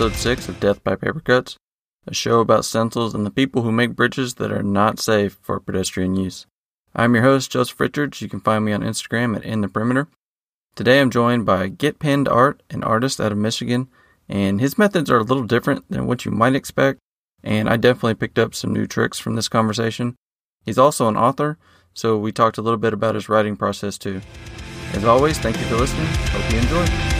episode 6 of Death by Paper Cuts, a show about stencils and the people who make bridges that are not safe for pedestrian use. I'm your host, Joseph Richards. You can find me on Instagram at In the Perimeter. Today I'm joined by Get Pinned Art, an artist out of Michigan, and his methods are a little different than what you might expect, and I definitely picked up some new tricks from this conversation. He's also an author, so we talked a little bit about his writing process too. As always, thank you for listening. Hope you enjoy.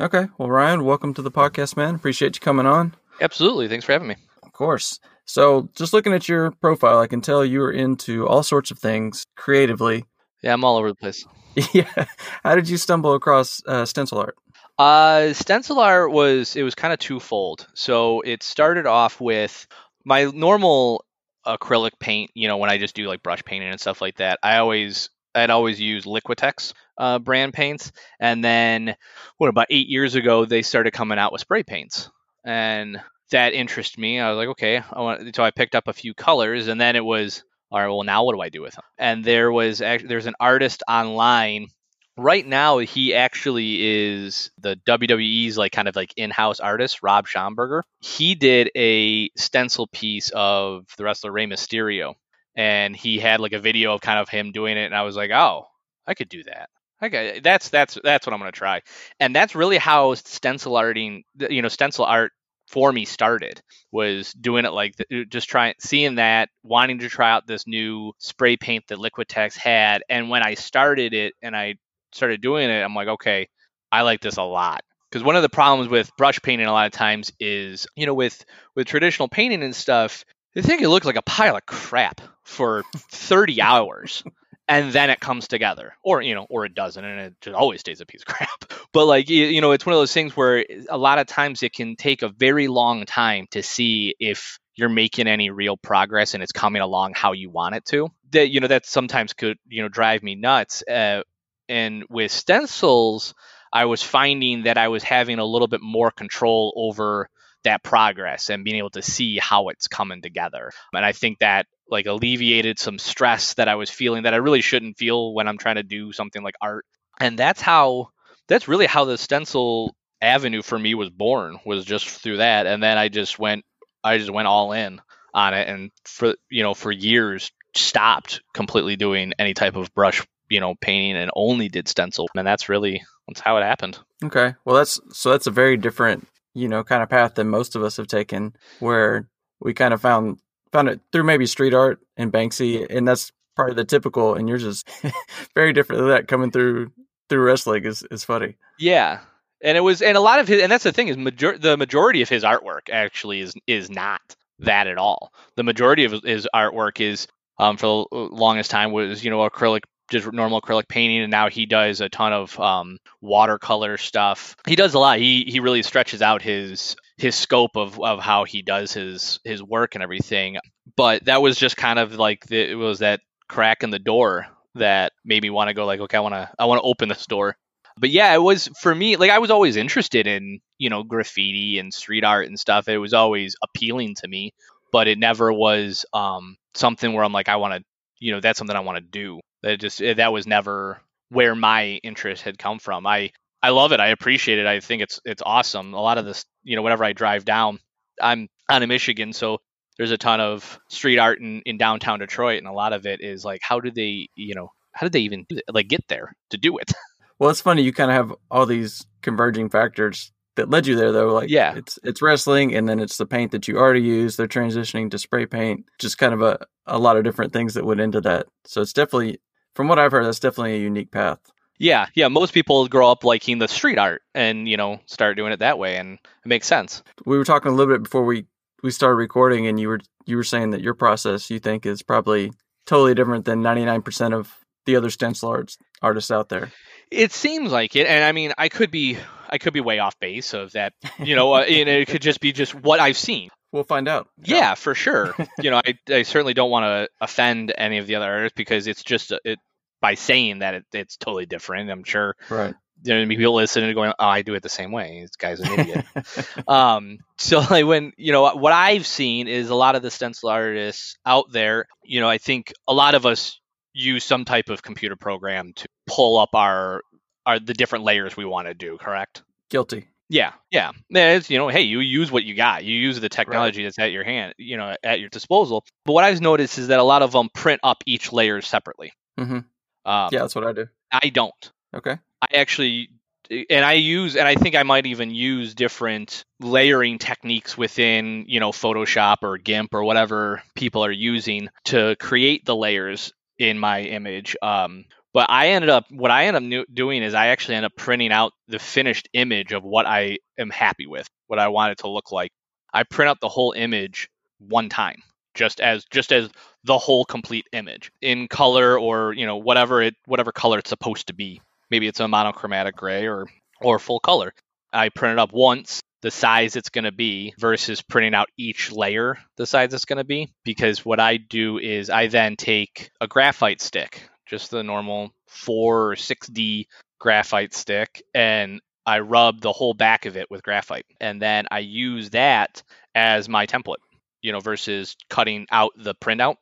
Okay, well, Ryan, welcome to the podcast, man. Appreciate you coming on. Absolutely. Thanks for having me. Of course. So, just looking at your profile, I can tell you're into all sorts of things creatively. Yeah, I'm all over the place. yeah. How did you stumble across uh, stencil art? Uh, stencil art was it was kind of twofold. So it started off with my normal acrylic paint. You know, when I just do like brush painting and stuff like that, I always I'd always use Liquitex uh, brand paints, and then what about eight years ago they started coming out with spray paints, and that interested me. I was like, okay, I want, so I picked up a few colors, and then it was, all right, well, now what do I do with them? And there was actually there's an artist online. Right now, he actually is the WWE's like kind of like in-house artist, Rob Schamberger. He did a stencil piece of the wrestler Rey Mysterio, and he had like a video of kind of him doing it, and I was like, oh, I could do that. Okay, that's that's that's what I'm gonna try, and that's really how stencil arting, you know, stencil art for me started was doing it like the, uh, just trying seeing that wanting to try out this new spray paint that liquitex had. And when i started it and i started doing it i'm like okay i like this a lot. Because one of the problems with brush painting a lot of times is you know with with traditional painting and stuff they think it looks like a pile of crap for 30 hours and then it comes together. Or you know or it doesn't and it just always stays a piece of crap. But like you, you know it's one of those things where a lot of times it can take a very long time to see if you're making any real progress and it's coming along how you want it to. That you know that sometimes could you know drive me nuts uh, and with stencils i was finding that i was having a little bit more control over that progress and being able to see how it's coming together. And I think that like alleviated some stress that I was feeling that I really shouldn't feel when I'm trying to do something like art. And that's how that's really how the stencil avenue for me was born was just through that. And then I just went I just went all in on it and for you know for years stopped completely doing any type of brush you know painting and only did stencil. And that's really that's how it happened. Okay. Well that's so that's a very different you know kind of path than most of us have taken where we kind of found found it through maybe street art and banksy and that's part of the typical and yours is very different than that coming through through wrestling is, is funny. Yeah. And it was and a lot of his and that's the thing is major, the majority of his artwork actually is is not that at all. The majority of his artwork is um, for the longest time was you know acrylic just normal acrylic painting and now he does a ton of um, watercolor stuff. He does a lot. He he really stretches out his his scope of, of how he does his his work and everything. But that was just kind of like the, it was that crack in the door that made me want to go like okay i want to i want to open this door. But yeah it was for me like i was always interested in you know graffiti and street art and stuff. It was always appealing to me but it never was um, something where i'm like i want to you know that's something i want to do. That just eh, that was never where my interest had come from. I I love it. I appreciate it. I think it's it's awesome. A lot of this, you know, whenever I drive down, I'm out of Michigan, so there's a ton of street art in, in downtown Detroit, and a lot of it is like, how do they, you know, how did they even like get there to do it? Well, it's funny. You kind of have all these converging factors that led you there, though. Like, yeah, it's it's wrestling, and then it's the paint that you already use. They're transitioning to spray paint. Just kind of a a lot of different things that went into that. So it's definitely from what I've heard, that's definitely a unique path. Yeah, yeah. Most people grow up liking the street art and you know start doing it that way, and it makes sense. We were talking a little bit before we we started recording, and you were you were saying that your process you think is probably totally different than ninety nine percent of the other stencil arts artists out there. It seems like it, and I mean, I could be I could be way off base of that. You know, uh, it could just be just what I've seen. We'll find out. Yeah, yeah for sure. you know, I, I certainly don't want to offend any of the other artists because it's just it by saying that it, it's totally different. I'm sure. Right. there are people listening and going, "Oh, I do it the same way." This guy's an idiot. um, so like when you know what I've seen is a lot of the stencil artists out there. You know, I think a lot of us use some type of computer program to pull up our our the different layers we want to do. Correct? Guilty. Yeah, yeah. It's, you know, hey, you use what you got. You use the technology right. that's at your hand, you know, at your disposal. But what I've noticed is that a lot of them print up each layer separately. Mm-hmm. Um, yeah, that's what I do. I don't. Okay. I actually, and I use, and I think I might even use different layering techniques within, you know, Photoshop or GIMP or whatever people are using to create the layers in my image. Um, but I ended up, what I end up doing is I actually end up printing out the finished image of what I am happy with, what I want it to look like. I print out the whole image one time just as just as the whole complete image in color or you know whatever it whatever color it's supposed to be. Maybe it's a monochromatic gray or or full color. I print it up once the size it's going to be versus printing out each layer the size it's going to be because what i do is i then take a graphite stick just the normal 4 or 6d graphite stick and i rub the whole back of it with graphite. And then i use that as my template you know, versus cutting out the printout.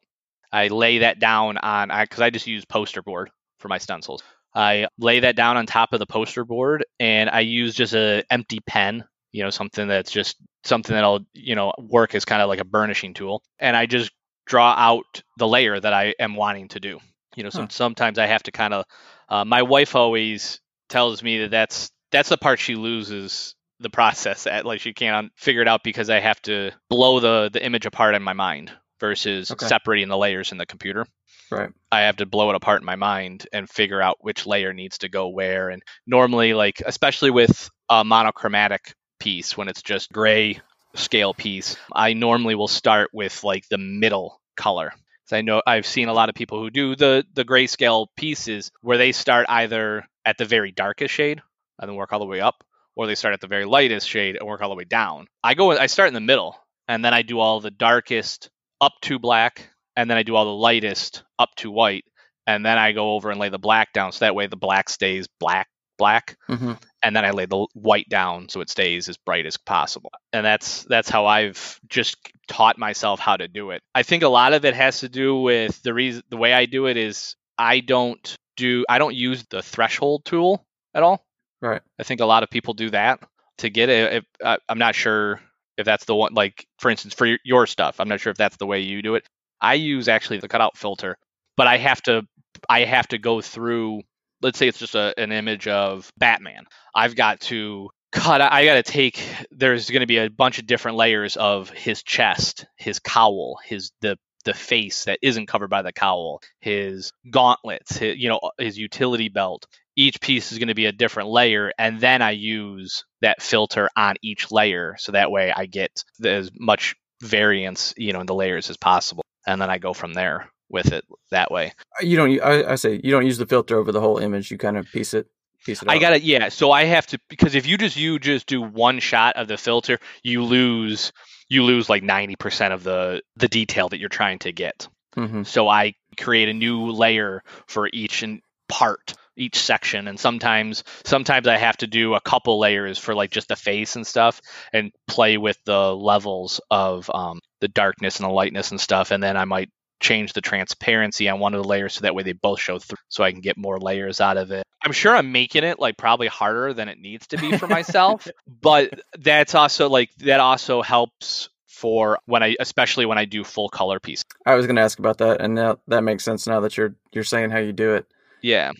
I lay that down on because I, I just use poster board for my stencils. I lay that down on top of the poster board and I use just a empty pen, you know, something that's just something that'll, you know, work as kind of like a burnishing tool. And I just draw out the layer that I am wanting to do. You know, huh. sometimes I have to kind of. Uh, my wife always tells me that that's that's the part she loses the process at like she can't figure it out because I have to blow the the image apart in my mind versus okay. separating the layers in the computer. Right. I have to blow it apart in my mind and figure out which layer needs to go where. And normally, like especially with a monochromatic piece, when it's just gray scale piece, I normally will start with like the middle color. So I know I've seen a lot of people who do the the grayscale pieces where they start either at the very darkest shade and then work all the way up, or they start at the very lightest shade and work all the way down. I go I start in the middle and then I do all the darkest up to black and then I do all the lightest up to white and then I go over and lay the black down so that way the black stays black black mm-hmm. and then I lay the white down so it stays as bright as possible. And that's that's how I've just taught myself how to do it. I think a lot of it has to do with the reason the way I do it is I don't do I don't use the threshold tool at all. Right. I think a lot of people do that to get it. Uh, I'm not sure if that's the one, like, for instance, for your stuff, I'm not sure if that's the way you do it. I use actually the cutout filter, but I have to, I have to go through, let's say it's just a, an image of Batman. I've got to cut, I got to take, there's going to be a bunch of different layers of his chest, his cowl, his, the, the face that isn't covered by the cowl, his gauntlets, his, you know, his utility belt, each piece is going to be a different layer and then i use that filter on each layer so that way i get as much variance you know in the layers as possible and then i go from there with it that way. You don't i, I say you don't use the filter over the whole image you kind of piece it piece it i got it yeah so i have to because if you just you just do one shot of the filter you lose you lose like 90% of the the detail that you're trying to get. Mm-hmm. so i create a new layer for each and part each section and sometimes sometimes i have to do a couple layers for like just the face and stuff and play with the levels of um, the darkness and the lightness and stuff and then i might change the transparency on one of the layers so that way they both show through so i can get more layers out of it i'm sure i'm making it like probably harder than it needs to be for myself but that's also like that also helps for when I, especially when I do full color pieces. I was going to ask about that, and now that makes sense now that you're you're saying how you do it. Yeah.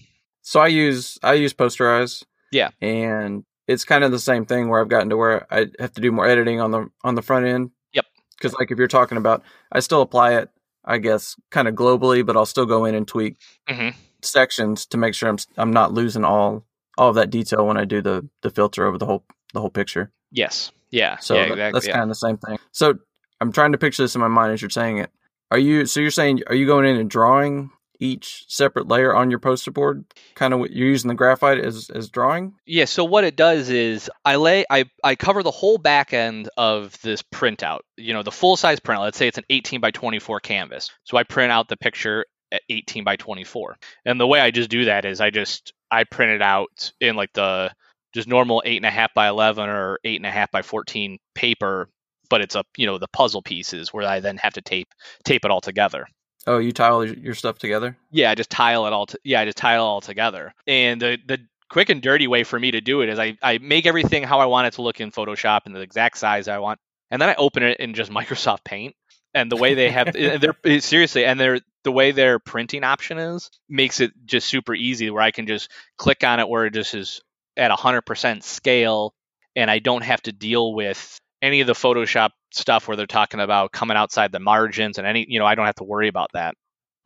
So I use I use Posterize. Yeah. And it's kind of the same thing where I've gotten to where I have to do more editing on the on the front end. Yep. Because like if you're talking about, I still apply it, I guess, kind of globally, but I'll still go in and tweak mm-hmm. sections to make sure I'm I'm not losing all all of that detail when I do the the filter over the whole the whole picture. Yes. Yeah. So yeah, exactly, that's yeah. kind of the same thing. So I'm trying to picture this in my mind as you're saying it. Are you so you're saying are you going in and drawing each separate layer on your poster board kind of what you're using the graphite as as drawing yeah so what it does is i lay i i cover the whole back end of this printout you know the full size print let's say it's an 18 by 24 canvas so i print out the picture at 18 by 24. And the way I just do that is I just I print it out in like the just normal eight and a half by 11 or eight and a half by 14 paper, but it's a you know the puzzle pieces where I then have to tape tape it all together. Oh, you tile your stuff together? Yeah, I just tile it all. To, yeah, I just tile it all together. And the the quick and dirty way for me to do it is I, I make everything how I want it to look in Photoshop in the exact size I want, and then I open it in just Microsoft Paint. And the way they have, they're seriously, and they're the way their printing option is makes it just super easy where I can just click on it where it just is at 100% scale, and I don't have to deal with any of the Photoshop stuff where they're talking about coming outside the margins and any, you know, I don't have to worry about that.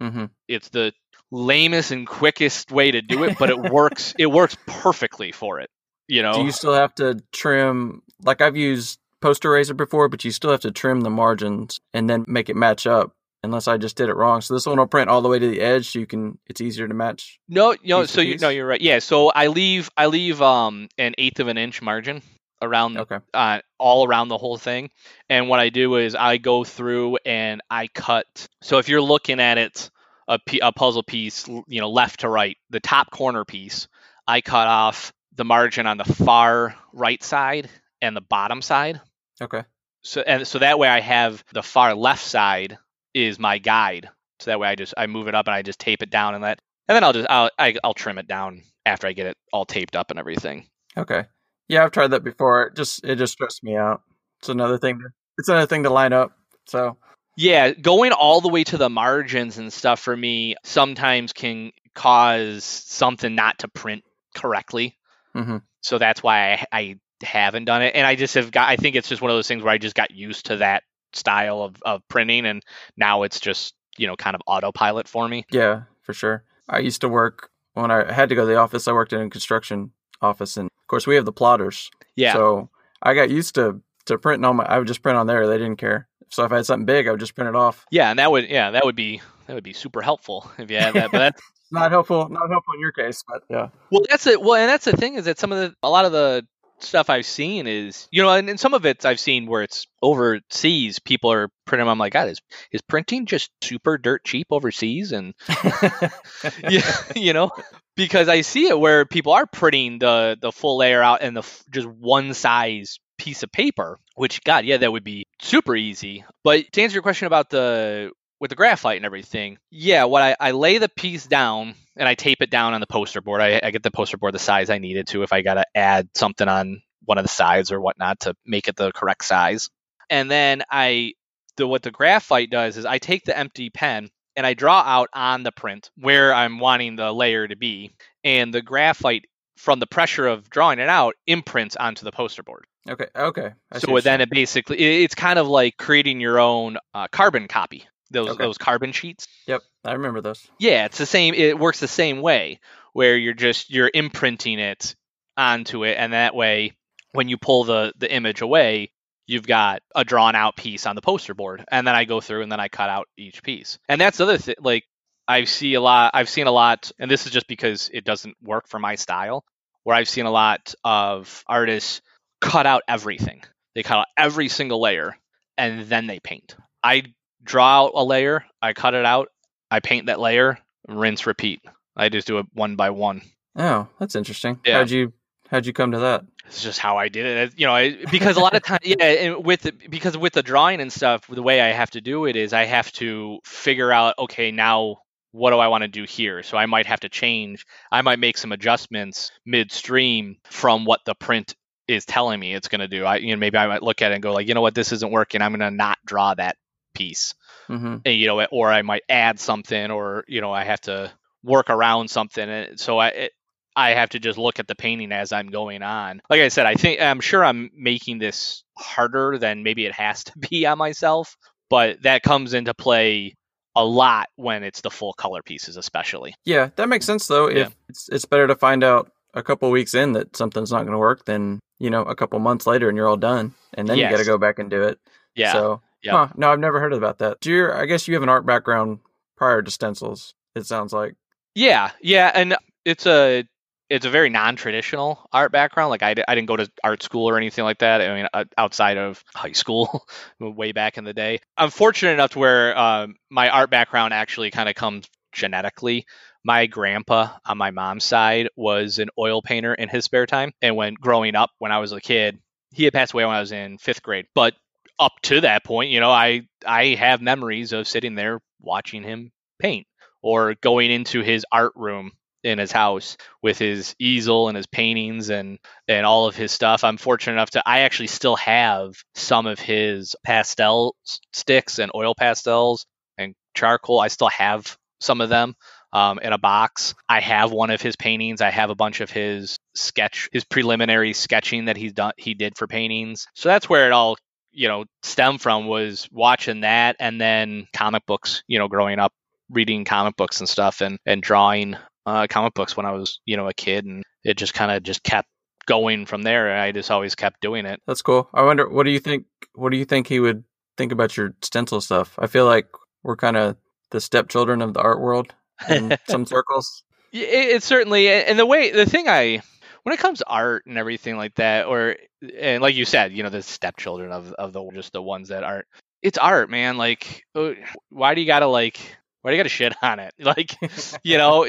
Mm-hmm. It's the lamest and quickest way to do it, but it works. it works perfectly for it. You know. Do you still have to trim? Like I've used PosteRazor before, but you still have to trim the margins and then make it match up. Unless I just did it wrong, so this one will print all the way to the edge, so you can. It's easier to match. No, no. So you no, you're right. Yeah. So I leave I leave um an eighth of an inch margin around okay. uh, all around the whole thing and what i do is i go through and i cut so if you're looking at it a, a puzzle piece, you know, left to right, the top corner piece, I cut off the margin on the far right side and the bottom side. Okay. So and so that way I have the far left side is my guide. So that way I just I move it up and I just tape it down and let and then I'll just I'll I, will i will trim it down after I get it all taped up and everything. Okay. Yeah, I've tried that before. It just it just stressed me out. It's another thing. To, it's another thing to line up. So yeah, going all the way to the margins and stuff for me sometimes can cause something not to print correctly. Mm-hmm. So that's why I, I haven't done it. And I just have got, I think it's just one of those things where I just got used to that style of, of printing. And now it's just, you know, kind of autopilot for me. Yeah, for sure. I used to work when I had to go to the office. I worked in construction office. And of course, we have the plotters. Yeah. So I got used to, to printing on my, I would just print on there. They didn't care. So if I had something big, I would just print it off. Yeah, and that would yeah that would be that would be super helpful if you had that. But that's not helpful. Not helpful in your case, but yeah. Well, that's it. Well, and that's the thing is that some of the a lot of the stuff I've seen is you know, and, and some of it I've seen where it's overseas. People are printing. I'm like, God, is is printing just super dirt cheap overseas? And yeah, you know, because I see it where people are printing the the full layer out and the just one size piece of paper, which God, yeah, that would be super easy. But to answer your question about the with the graphite and everything, yeah, what I, I lay the piece down and I tape it down on the poster board. I, I get the poster board the size I needed to if I got to add something on one of the sides or whatnot to make it the correct size. And then I, the what the graphite does is I take the empty pen and I draw out on the print where I'm wanting the layer to be, and the graphite from the pressure of drawing it out imprints onto the poster board. Okay. Okay. I so then it basically it's kind of like creating your own uh, carbon copy. Those okay. those carbon sheets. Yep, I remember those. Yeah, it's the same. It works the same way where you're just you're imprinting it onto it, and that way when you pull the the image away, you've got a drawn out piece on the poster board, and then I go through and then I cut out each piece. And that's the other thing. Like I see a lot. I've seen a lot, and this is just because it doesn't work for my style. Where I've seen a lot of artists cut out everything. They cut out every single layer and then they paint. I draw out a layer, I cut it out, I paint that layer, rinse, repeat. I just do it one by one. Oh, that's interesting. Yeah. How'd you how'd you come to that? It's just how I did it. You know, because a lot of times, yeah, with because with the drawing and stuff, the way I have to do it is I have to figure out, okay, now what do I want to do here? So I might have to change. I might make some adjustments midstream from what the print is telling me it's going to do. I you know maybe I might look at it and go like, you know what, this isn't working. I'm going to not draw that piece. Mm-hmm. And, you know, or I might add something, or you know, I have to work around something. And so I it, I have to just look at the painting as I'm going on. Like I said, I think I'm sure I'm making this harder than maybe it has to be on myself, but that comes into play a lot when it's the full color pieces, especially. Yeah, that makes sense though. Yeah. If it's it's better to find out a couple weeks in that something's not going to work than you know, a couple months later and you're all done, and then yes. you got to go back and do it. Yeah. So, yeah. Huh, no, I've never heard about that. Do you? I guess you have an art background prior to stencils. It sounds like. Yeah, yeah, and it's a it's a very non-traditional art background. Like I, I didn't go to art school or anything like that. I mean, outside of high school, way back in the day. I'm fortunate enough to where um, my art background actually kind of comes genetically. My grandpa on my mom's side was an oil painter in his spare time. And when growing up, when I was a kid, he had passed away when I was in fifth grade. But up to that point, you know, I I have memories of sitting there watching him paint or going into his art room in his house with his easel and his paintings and and all of his stuff. I'm fortunate enough to I actually still have some of his pastel sticks and oil pastels and charcoal. I still have some of them um, in a box. I have one of his paintings. I have a bunch of his sketch, his preliminary sketching that he's done, he did for paintings. So that's where it all, you know, stem from was watching that, and then comic books. You know, growing up reading comic books and stuff, and and drawing uh, comic books when I was, you know, a kid, and it just kind of just kept going from there. I just always kept doing it. That's cool. I wonder, what do you think? What do you think he would think about your stencil stuff? I feel like we're kind of the stepchildren of the art world in some circles. It, it's certainly, and the way the thing I when it comes to art and everything like that, or and like you said, you know, the stepchildren of of the just the ones that aren't. It's art, man. Like, uh, why do you gotta like? Why do you gotta shit on it? Like, you know,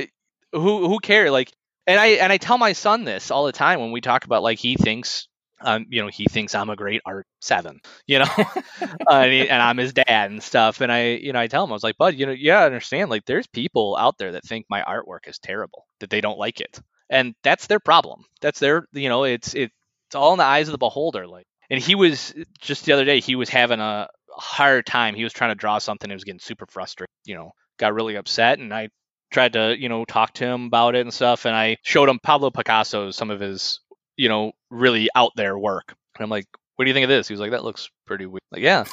who who cares? Like, and I and I tell my son this all the time when we talk about like he thinks um, you know, he thinks I'm a great art seven, you know, uh, and, he, and, I'm his dad and stuff. And I, you know, I tell him, I was like, bud, you know, yeah, I understand. Like, there's people out there that think my artwork is terrible, that they don't like it, and that's their problem. That's their, you know, it's it's all in the eyes of the beholder. Like, and he was just the other day, he was having a hard time. He was trying to draw something, he was getting super frustrated. You know, got really upset, and I tried to, you know, talk to him about it and stuff. And I showed him Pablo Picasso, some of his you know, really out there work. And I'm like, what do you think of this? He was like, that looks pretty weird. Like, yeah,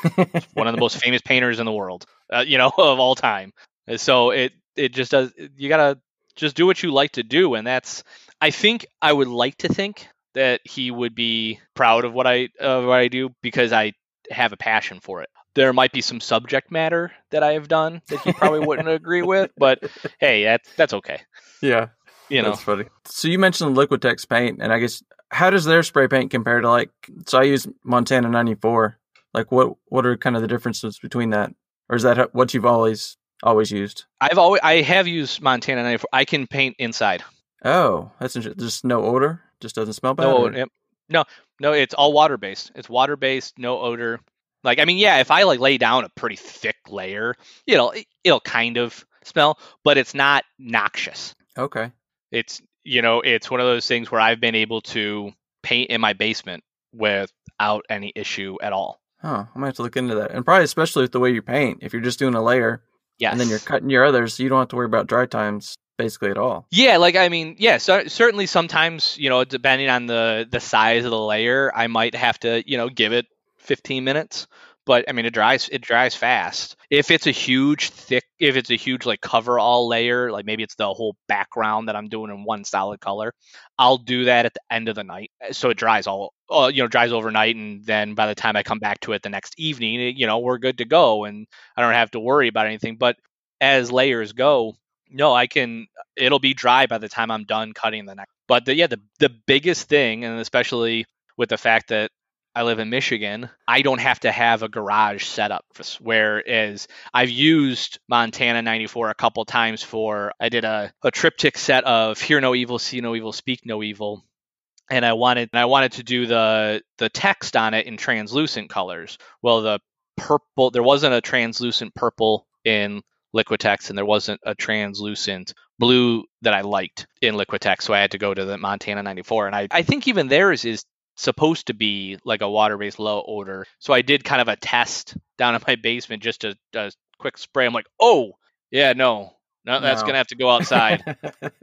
one of the most famous painters in the world, uh, you know, of all time. And so it it just does. You gotta just do what you like to do, and that's. I think I would like to think that he would be proud of what I of what I do because I have a passion for it. There might be some subject matter that I have done that he probably wouldn't agree with, but hey, that's that's okay. Yeah, you know, that's funny. So you mentioned Liquitex paint, and I guess how does their spray paint compare to like? So I use Montana '94. Like, what what are kind of the differences between that, or is that what you've always always used? I've always I have used Montana '94. I can paint inside. Oh, that's just no odor. Just doesn't smell bad. No, yep. no, no. It's all water based. It's water based, no odor. Like, I mean, yeah, if I like lay down a pretty thick layer, you know, it'll kind of smell, but it's not noxious. Okay. It's you know, it's one of those things where I've been able to paint in my basement without any issue at all. Huh. I might have to look into that. And probably especially with the way you paint. If you're just doing a layer yes. and then you're cutting your others, so you don't have to worry about dry times basically at all. Yeah, like I mean, yeah, so, certainly sometimes, you know, depending on the the size of the layer, I might have to, you know, give it 15 minutes but I mean it dries it dries fast. If it's a huge thick if it's a huge like cover all layer, like maybe it's the whole background that I'm doing in one solid color, I'll do that at the end of the night. So it dries all uh, you know, dries overnight and then by the time I come back to it the next evening, you know, we're good to go and I don't have to worry about anything. But as layers go, no, I can it'll be dry by the time I'm done cutting the next. But the, yeah, the the biggest thing and especially with the fact that I live in Michigan, I don't have to have a garage set up. Whereas I've used Montana 94 a couple times for, I did a, a triptych set of Hear No Evil, See No Evil, Speak No Evil. And I wanted and I wanted to do the the text on it in translucent colors. Well, the purple there wasn't a translucent purple in Liquitex, and there wasn't a translucent blue that I liked in Liquitex, so I had to go to the Montana 94. And I, I think even theirs is supposed to be like a water-based low odor. So I did kind of a test down in my basement, just a, a quick spray. I'm like, oh yeah, no, no, that's no. gonna have to go outside.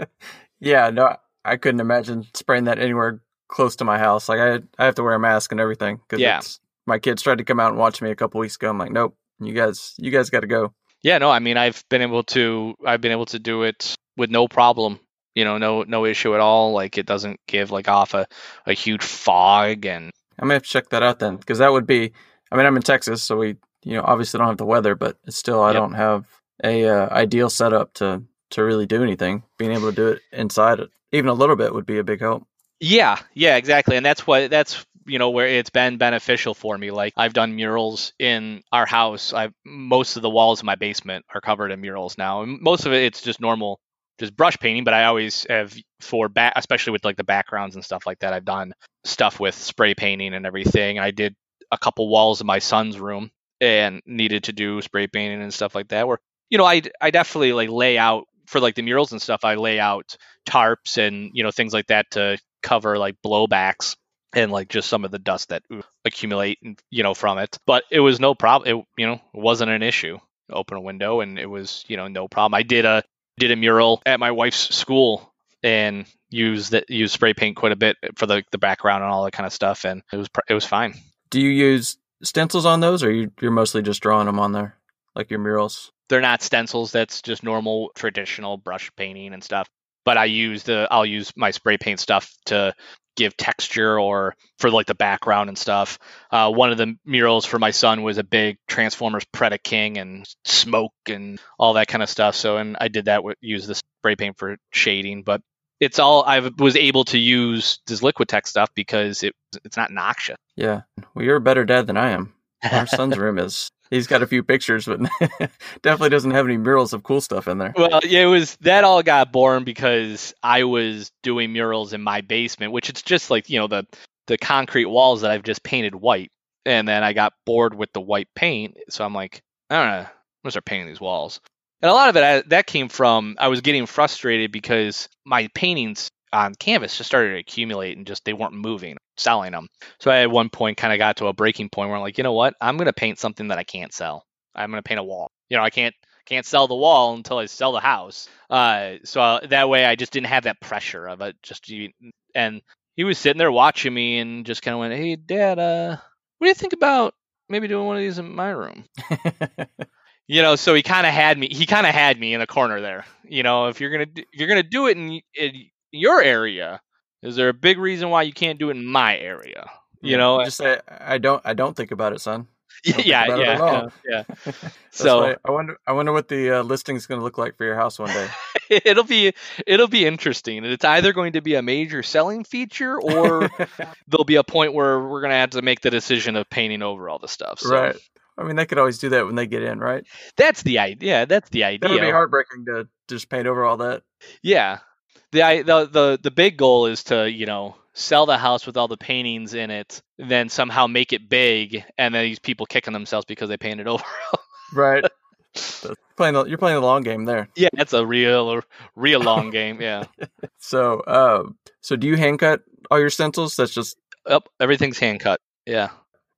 yeah, no, I couldn't imagine spraying that anywhere close to my house. Like I, I have to wear a mask and everything. Cause yeah. my kids tried to come out and watch me a couple weeks ago. I'm like, nope, you guys, you guys got to go. Yeah, no, I mean, I've been able to, I've been able to do it with no problem you know, no no issue at all. Like it doesn't give like off a, a huge fog and I may have to check that out then because that would be. I mean, I'm in Texas, so we you know obviously don't have the weather, but still I yep. don't have a uh, ideal setup to to really do anything. Being able to do it inside, even a little bit, would be a big help. Yeah, yeah, exactly, and that's what that's you know, where it's been beneficial for me. Like I've done murals in our house. I most of the walls in my basement are covered in murals now. And most of it it's just normal just brush painting, but I always have for back, especially with like the backgrounds and stuff like that. I've done stuff with spray painting and everything. I did a couple walls in my son's room and needed to do spray painting and stuff like that. Where you know, I I definitely like lay out for like the murals and stuff. I lay out tarps and you know things like that to cover like blowbacks and like just some of the dust that accumulate you know from it. But it was no problem. It you know wasn't an issue. Open a window and it was you know no problem. I did a did a mural at my wife's school and used that used spray paint quite a bit for the the background and all that kind of stuff, and it was it was fine. Do you use stencils on those, or you, you're mostly just drawing them on there, like your murals? They're not stencils. That's just normal traditional brush painting and stuff. But I use the I'll use my spray paint stuff to give texture or for like the background and stuff. Uh, one of the murals for my son was a big Transformers Predaking and smoke and all that kind of stuff. So, and I did that with use the spray paint for shading, but it's all I was able to use this Liquitex stuff because it it's not noxious. Yeah, well, you're a better dad than I am. Our son's room is he's got a few pictures, but definitely doesn't have any murals of cool stuff in there. Well, yeah, it was that all got born because I was doing murals in my basement, which it's just like you know the the concrete walls that I've just painted white, and then I got bored with the white paint, so I'm like, I don't know, I'm gonna start painting these walls. And a lot of it I, that came from I was getting frustrated because my paintings on canvas just started to accumulate and just they weren't moving, selling them. So I at one point kind of got to a breaking point where I'm like, you know what? I'm gonna paint something that I can't sell. I'm gonna paint a wall. You know, I can't can't sell the wall until I sell the house. Uh, so uh, that way I just didn't have that pressure of it. Just and he was sitting there watching me and just kind of went, "Hey, Dad, uh, what do you think about maybe doing one of these in my room?" you know, so he kind of had me. He kind of had me in a corner there. You know, if you're gonna if you're gonna do it and, in your area, is there a big reason why you can't do it in my area? You Yeah, know, just say I don't. I don't think about it, son. yeah, yeah, it yeah, yeah. So- I wonder. I wonder what the uh, listing is going to look like for your house one day. it'll be it'll be interesting. It's either going to be a major selling feature or there'll be a point where we're gonna have to make the decision of painting over all the stuff. So right. I mean, they could always do that when they get in, right? that's the idea. That's the idea. That would be heartbreaking to just paint over all that. Yeah. The, the the the big goal is to you know sell the house with all the paintings in it, then somehow make it big, and then these people kicking themselves because they painted over. Right. So, playing the, you're playing the long game there. yeah, that's a real real long game. Yeah. So, uh, so do you hand cut all your stencils? That's just. Yep. Everything's hand cut. Yeah.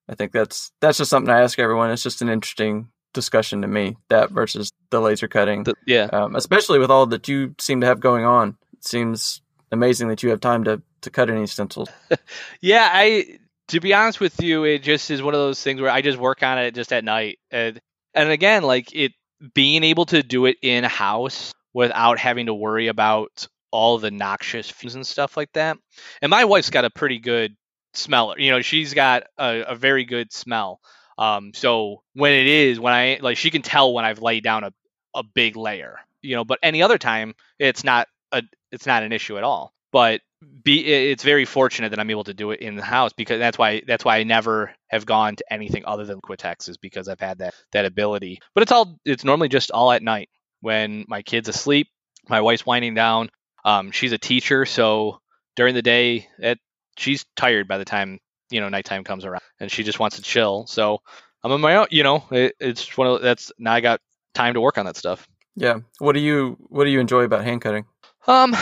I think that's that's just something I ask everyone. It's just an interesting discussion to me that versus the laser cutting, The- yeah. um, especially with all that you seem to have going on. Seems amazing that you have time to to cut any stencils. Yeah, I to be honest with you, it just is one of those things where I just work on it just at night. And and again, like it being able to do it in house without having to worry about all the noxious fumes and stuff like that. And my wife's got a pretty good smeller. You know, she's got a, a very good smell. Um, so when it is when I like she can tell when I've laid down a, a big layer. You know, but any other time it's not a it's not an issue at all. But be it's very fortunate that I'm able to do it in the house because that's why that's why I never have gone to anything other than Liquitex is because I've had that that ability. But it's all it's normally just all at night when my kid's asleep, my wife's winding down. Um, she's a teacher, so during the day, it, she's tired by the time you know nighttime comes around, and she just wants to chill. So I'm on my own. You know, it, it's one of that's now I got time to work on that stuff. Yeah. What do you What do you enjoy about hand cutting? Um,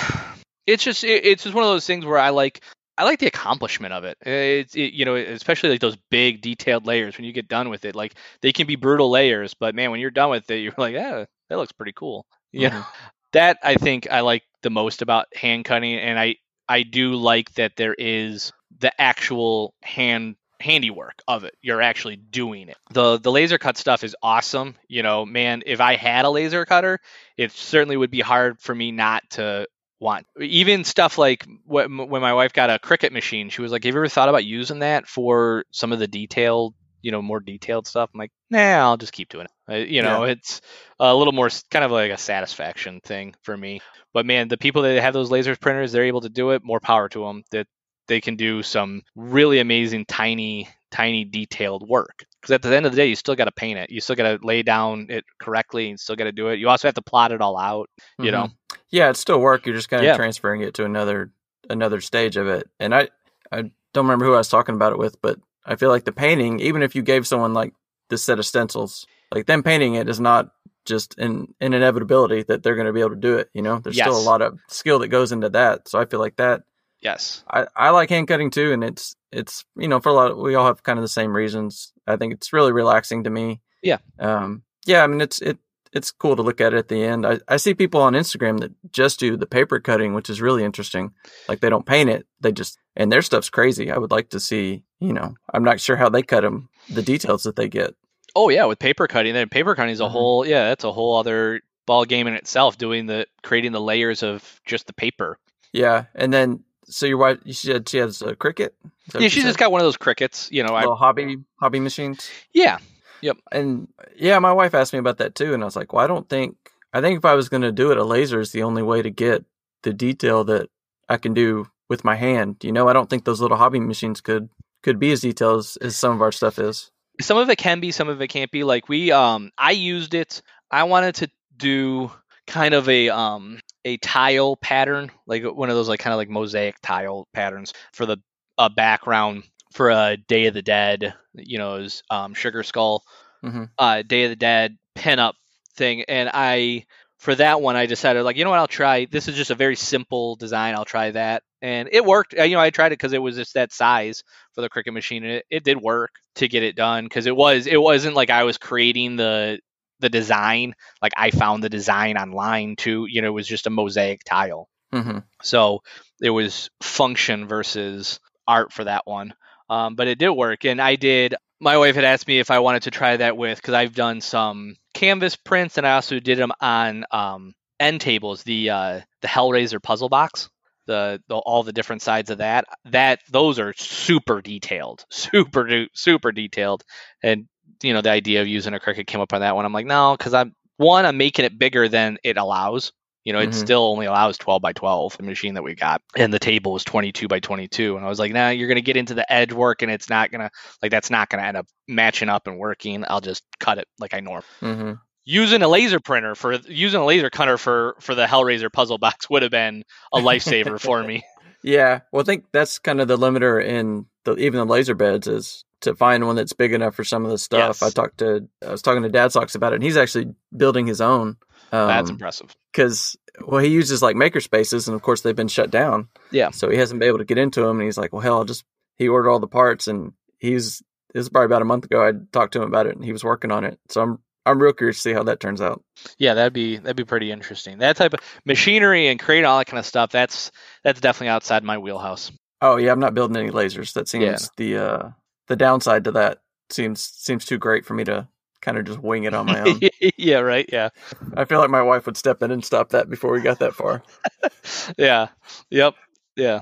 it's just it, it's just one of those things where I like I like the accomplishment of it. It's it, you know especially like those big detailed layers when you get done with it. Like they can be brutal layers, but man, when you're done with it, you're like, yeah, that looks pretty cool. You know, that I think I like the most about hand cutting, and I I do like that there is the actual hand handiwork of it. You're actually doing it. The the laser cut stuff is awesome. You know, man, if I had a laser cutter, it certainly would be hard for me not to want even stuff like when, when my wife got a Cricut machine she was like have you ever thought about using that for some of the detailed you know more detailed stuff i'm like nah i'll just keep doing it uh, you know it's a little more kind of like a satisfaction thing for me but man the people that have those laser printers they're able to do it more power to them that they can do some really amazing tiny tiny detailed work because at the end of the day you still got to paint it you still got to lay down it correctly and still got to do it you also have to plot it all out you Mhm. know Yeah, it's still work. You're just kind of Yeah. transferring it to another another stage of it. And I I don't remember who I was talking about it with, but I feel like the painting, even if you gave someone like this set of stencils, like them painting it is not just an, an inevitability that they're going to be able to do it. You know, there's still a lot of skill that goes into that. So I feel like that yes I, I like hand cutting too, and it's it's you know for a lot of, we all have kind of the same reasons. I think it's really relaxing to me. Yeah. Um. Yeah. I mean, it's it it's cool to look at it at the end. I I see people on Instagram that just do the paper cutting, which is really interesting. Like they don't paint it; they just and their stuff's crazy. I would like to see. You know, I'm not sure how they cut them, the details that they get. oh yeah with paper cutting then paper cutting is a Mhm. whole yeah that's a whole other ball game in itself doing the creating the layers of just the paper Yeah. And then so your wife, said she has a Cricut. Is that what yeah she's just got one of those Cricuts you know I, little hobby hobby machines. yeah Yep. and yeah, my wife asked me about that too, and I was like, well, I don't think I think if I was going to do it, a laser is the only way to get the detail that I can do with my hand. You know, I don't think those little hobby machines could could be as detailed as, as some of our stuff is. some of it can be some of it can't be like we um i used it i wanted to do kind of a um a tile pattern like one of those like kind of like mosaic tile patterns for the uh, background for a day of the dead you know is um sugar skull Mhm. uh day of the dead pinup thing and i for that one i decided like you know what i'll try this is just a very simple design i'll try that and it worked Uh, you know i tried it because it was just that size for the Cricut machine and it, it did work to get it done because it was it wasn't like i was creating the the design like i found the design online too you know it was just a mosaic tile hmm so it was function versus art for that one. Um, but it did work. And I did, my wife had asked me if I wanted to try that with, because I've done some canvas prints and I also did them on um, end tables, the, uh, the Hellraiser puzzle box. The, the all the different sides of that that those are super detailed super super detailed and you know the idea of using a Cricut came up on that one i'm like no because i'm one i'm making it bigger than it allows you know, it Mhm. still only allows 12 by 12, the machine that we got. And the table was 22 by 22. And I was like, nah, you're going to get into the edge work and it's not going to, like, that's not going to end up matching up and working. I'll just cut it like I norm. hmm Using a laser printer for, using a laser cutter for, for the Hellraiser puzzle box would have been a lifesaver for me. Yeah, well, I think that's kind of the limiter in the, even the laser beds is to find one that's big enough for some of the stuff. Yes. I talked to I was talking to Dad Socks about it, and he's actually building his own. That's Um, impressive. because well, he uses like maker spaces, and of course they've been shut down. Yeah. So he hasn't been able to get into them, and he's like, "Well, hell, I'll just." He ordered all the parts, and he's this is probably about a month ago. I talked to him about it, and he was working on it. So I'm I'm real curious to see how that turns out. Yeah, that'd be that'd be pretty interesting. That type of machinery and creating all that kind of stuff. That's that's definitely outside my wheelhouse. Oh yeah, I'm not building any lasers. That seems Yeah. the uh the downside to that seems seems too great for me to kind of just wing it on my own. yeah, right. Yeah, I feel like my wife would step in and stop that before we got that far. yeah, yep, yeah.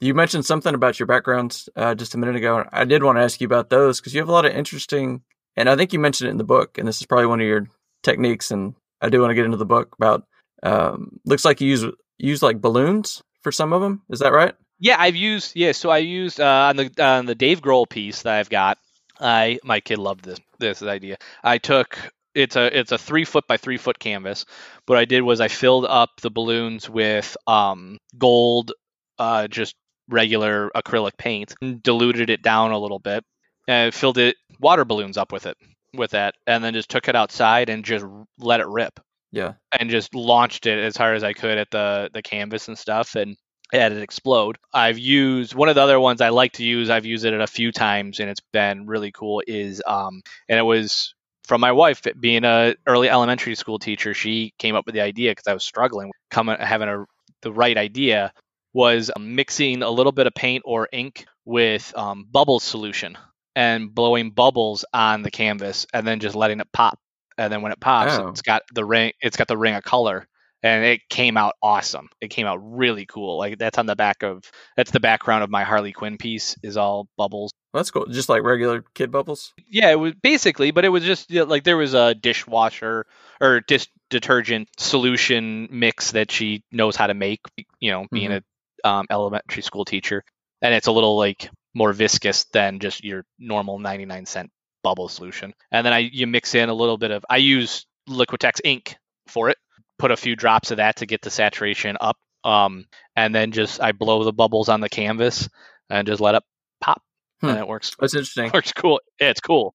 You mentioned something about your backgrounds uh, just a minute ago. I did want to ask you about those because you have a lot of interesting, and I think you mentioned it in the book, and this is probably one of your techniques. And I do want to get into the book about. Um, looks like you use use like balloons for some of them. Is that right? Yeah, I've used yeah. So I used uh, on the on the Dave Grohl piece that I've got. I my kid loved this this idea. I took it's a it's a three foot by three foot canvas. What I did was I filled up the balloons with um, gold, uh, just regular acrylic paint, and diluted it down a little bit, and filled it water balloons up with it with that, and then just took it outside and just let it rip Yeah. and just launched it as hard as I could at the the canvas and stuff and had it explode. I've used one of the other ones I like to use. I've used it a few times and it's been really cool. Is um and it was from my wife being a early elementary school teacher. She came up with the idea because I was struggling coming having a the right idea was mixing a little bit of paint or ink with um, bubble solution and blowing bubbles on the canvas and then just letting it pop and then when it pops Oh. it's got the ring it's got the ring of color and it came out awesome it came out really cool like that's on the back of that's the background of my harley quinn piece is all bubbles Well, that's cool. Just like regular kid bubbles. yeah it was basically but it was just you know, like there was a dishwasher or dish detergent solution mix that she knows how to make you know being a um, elementary school teacher and it's a little like more viscous than just your normal 99 cent bubble solution. And then I you mix in a little bit of I use Liquitex ink for it. Put a few drops of that to get the saturation up. Um, and then just I blow the bubbles on the canvas and just let it pop, Hmm. and it works. That's interesting. Works cool. Yeah, it's cool.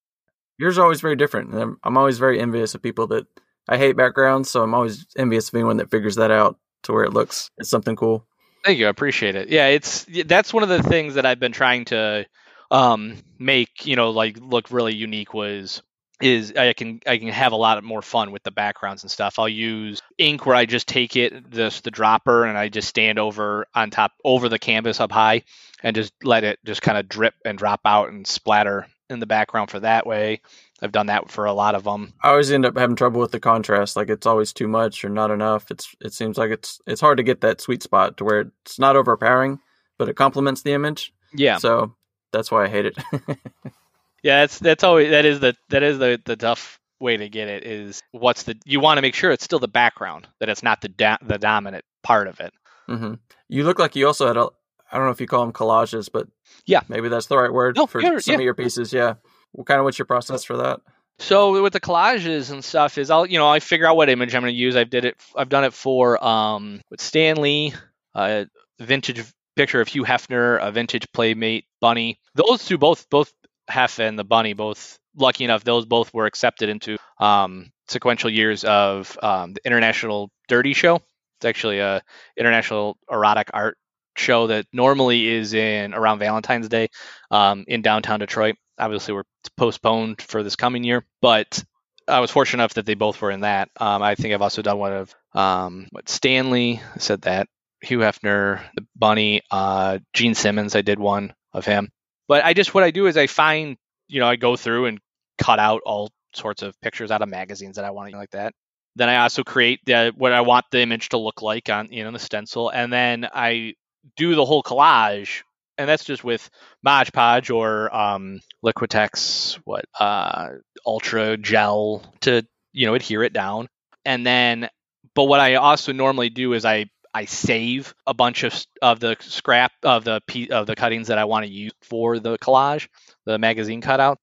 Yours are always very different. and I'm, I'm always very envious of people that I hate backgrounds, so I'm always envious of anyone that figures that out to where it looks it's something cool. Thank you. I appreciate it. Yeah, it's that's one of the things that I've been trying to um, make, you know, like look really unique was is I can I can have a lot more fun with the backgrounds and stuff. I'll use ink where I just take it this the dropper and I just stand over on top over the canvas up high and just let it just kind of drip and drop out and splatter in the background for that way. I've done that for a lot of them. I always end up having trouble with the contrast. Like it's always too much or not enough. It's it seems like it's it's hard to get that sweet spot to where it's not overpowering, but it complements the image. Yeah. So that's why I hate it. Yeah, that's that's always that is the that is the the tough way to get it is what's the you want to make sure it's still the background that it's not the da- the dominant part of it. Mm-hmm. You look like you also had a. I don't know if you call them collages, but Yeah. maybe that's the right word No, for yeah, some yeah. of your pieces. Yeah. What kind of what's your process for that? So with the collages and stuff is I'll you know I figure out what image I'm going to use. I've did it I've done it for um with Stan Lee, uh vintage picture of Hugh Hefner, a vintage playmate bunny. Those two both both Hef and the bunny both lucky enough those both were accepted into um sequential years of um, the International Dirty Show. It's actually a international erotic art show that normally is in around Valentine's Day um, in downtown Detroit. Obviously, we're postponed for this coming year, but I was fortunate enough that they both were in that. Um, I think I've also done one of um, what Stan Lee said that Hugh Hefner, the Bunny, uh, Gene Simmons. I did one of him, but I just what I do is I find you know I go through and cut out all sorts of pictures out of magazines that I want to like that. Then I also create the, what I want the image to look like on you know the stencil, and then I do the whole collage, and that's just with Mod Podge or um, Liquitex, what uh, Ultra Gel to you know adhere it down, and then. But what I also normally do is I I save a bunch of of the scrap of the of the cuttings that I want to use for the collage, the magazine cutout.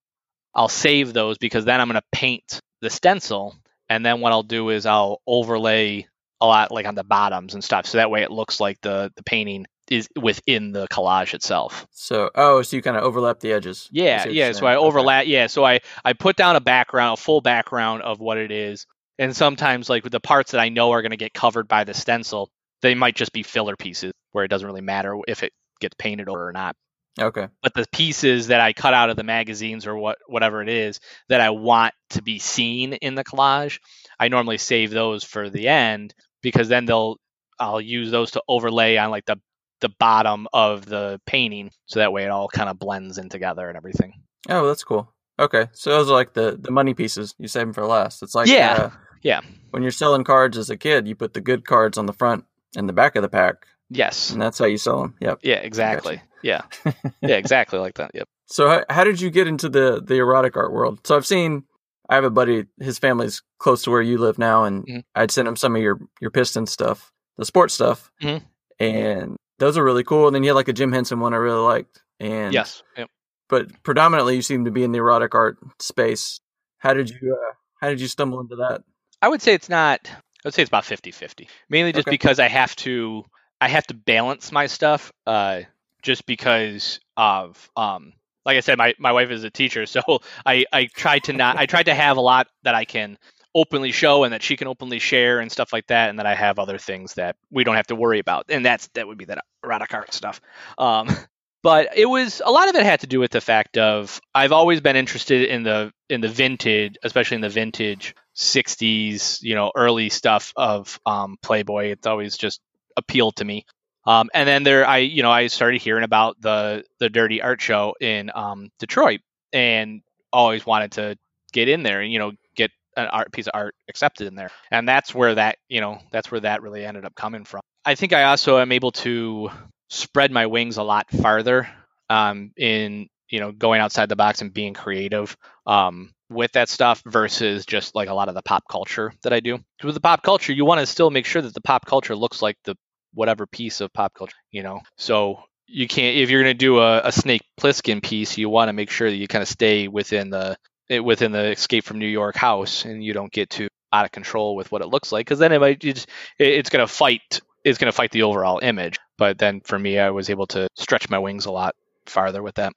I'll save those because then I'm going to paint the stencil, and then what I'll do is I'll overlay a lot like on the bottoms and stuff, so that way it looks like the the painting is within the collage itself. So oh, so you kind of overlap the edges. Yeah, yeah. So. I Okay. overlap. Yeah, so I I put down a background, a full background of what it is, and sometimes like with the parts that I know are going to get covered by the stencil, they might just be filler pieces where it doesn't really matter if it gets painted over or not. Okay. But the pieces that I cut out of the magazines or what whatever it is that I want to be seen in the collage, I normally save those for the end because then they'll I'll use those to overlay on like the the bottom of the painting so that way it all kind of blends in together and everything. Oh, that's cool. Okay, so those are like the the money pieces. You save them for last. It's like Yeah, uh, yeah. When you're selling cards as a kid, you put the good cards on the front and the back of the pack, Yes. and that's how you sell them. Yep. Yeah, exactly. Yeah. Yeah, exactly like that. Yep. So how, how did you get into the the erotic art world? So I've seen I have a buddy, his family's close to where you live now, and Mhm. I'd send him some of your your piston stuff, the sports stuff, Mhm. and those are really cool. And then you had like a Jim Henson one I really liked, and Yes. Yep. but predominantly you seem to be in the erotic art space. How did you uh, how did you stumble into that? I would say it's not I would say it's about 50-50. Mainly just Okay. because I have to I have to balance my stuff uh just because of um like I said my my wife is a teacher so I I try to not I try to have a lot that I can openly show and that she can openly share and stuff like that and that I have other things that we don't have to worry about and that's that would be that erotic art stuff. Um but it was a lot of it had to do with the fact of I've always been interested in the in the vintage, especially in the vintage 60s, you know, early stuff of um, Playboy. It's always just appealed to me. Um, and then there, I you know, I started hearing about the the Dirty Art Show in um, Detroit, and always wanted to get in there and you know get an art piece of art accepted in there. And that's where that you know that's where that really ended up coming from. I think I also am able to spread my wings a lot farther um, in you know going outside the box and being creative um, with that stuff versus just like a lot of the pop culture that I do. With the pop culture, you want to still make sure that the pop culture looks like the whatever piece of pop culture, you know. So you can't if you're going to do a, a Snake Plissken piece, you want to make sure that you kind of stay within the within the Escape from New York house, and you don't get too out of control with what it looks like, because then it might it's going to fight it's going to fight the overall image. But then for me, I was able to stretch my wings a lot farther with that.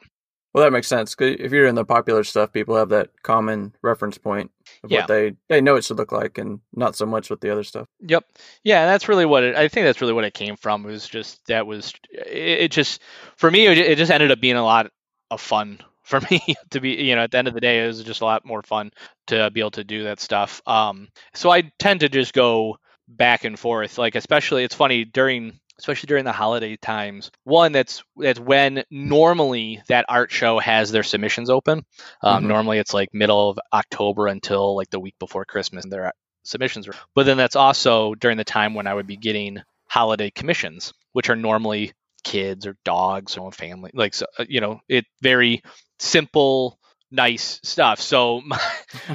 Well, that makes sense. Cause if you're in the popular stuff, people have that common reference point of Yeah. what they they know it should look like, and not so much with the other stuff. Yep. Yeah, and that's really what it. I think that's really what it came from. Was just that was it. it just for me, it, it just ended up being a lot of fun for me to be. You know, at the end of the day, it was just a lot more fun to be able to do that stuff. Um, so I tend to just go back and forth. Like especially, it's funny during especially during the holiday times. One that's that's when normally that art show has their submissions open. Um, Mhm. Normally it's like middle of October until like the week before Christmas, and their submissions are. But then that's also during the time when I would be getting holiday commissions, which are normally kids or dogs or family, like so, uh, you know, it very simple, nice stuff. So my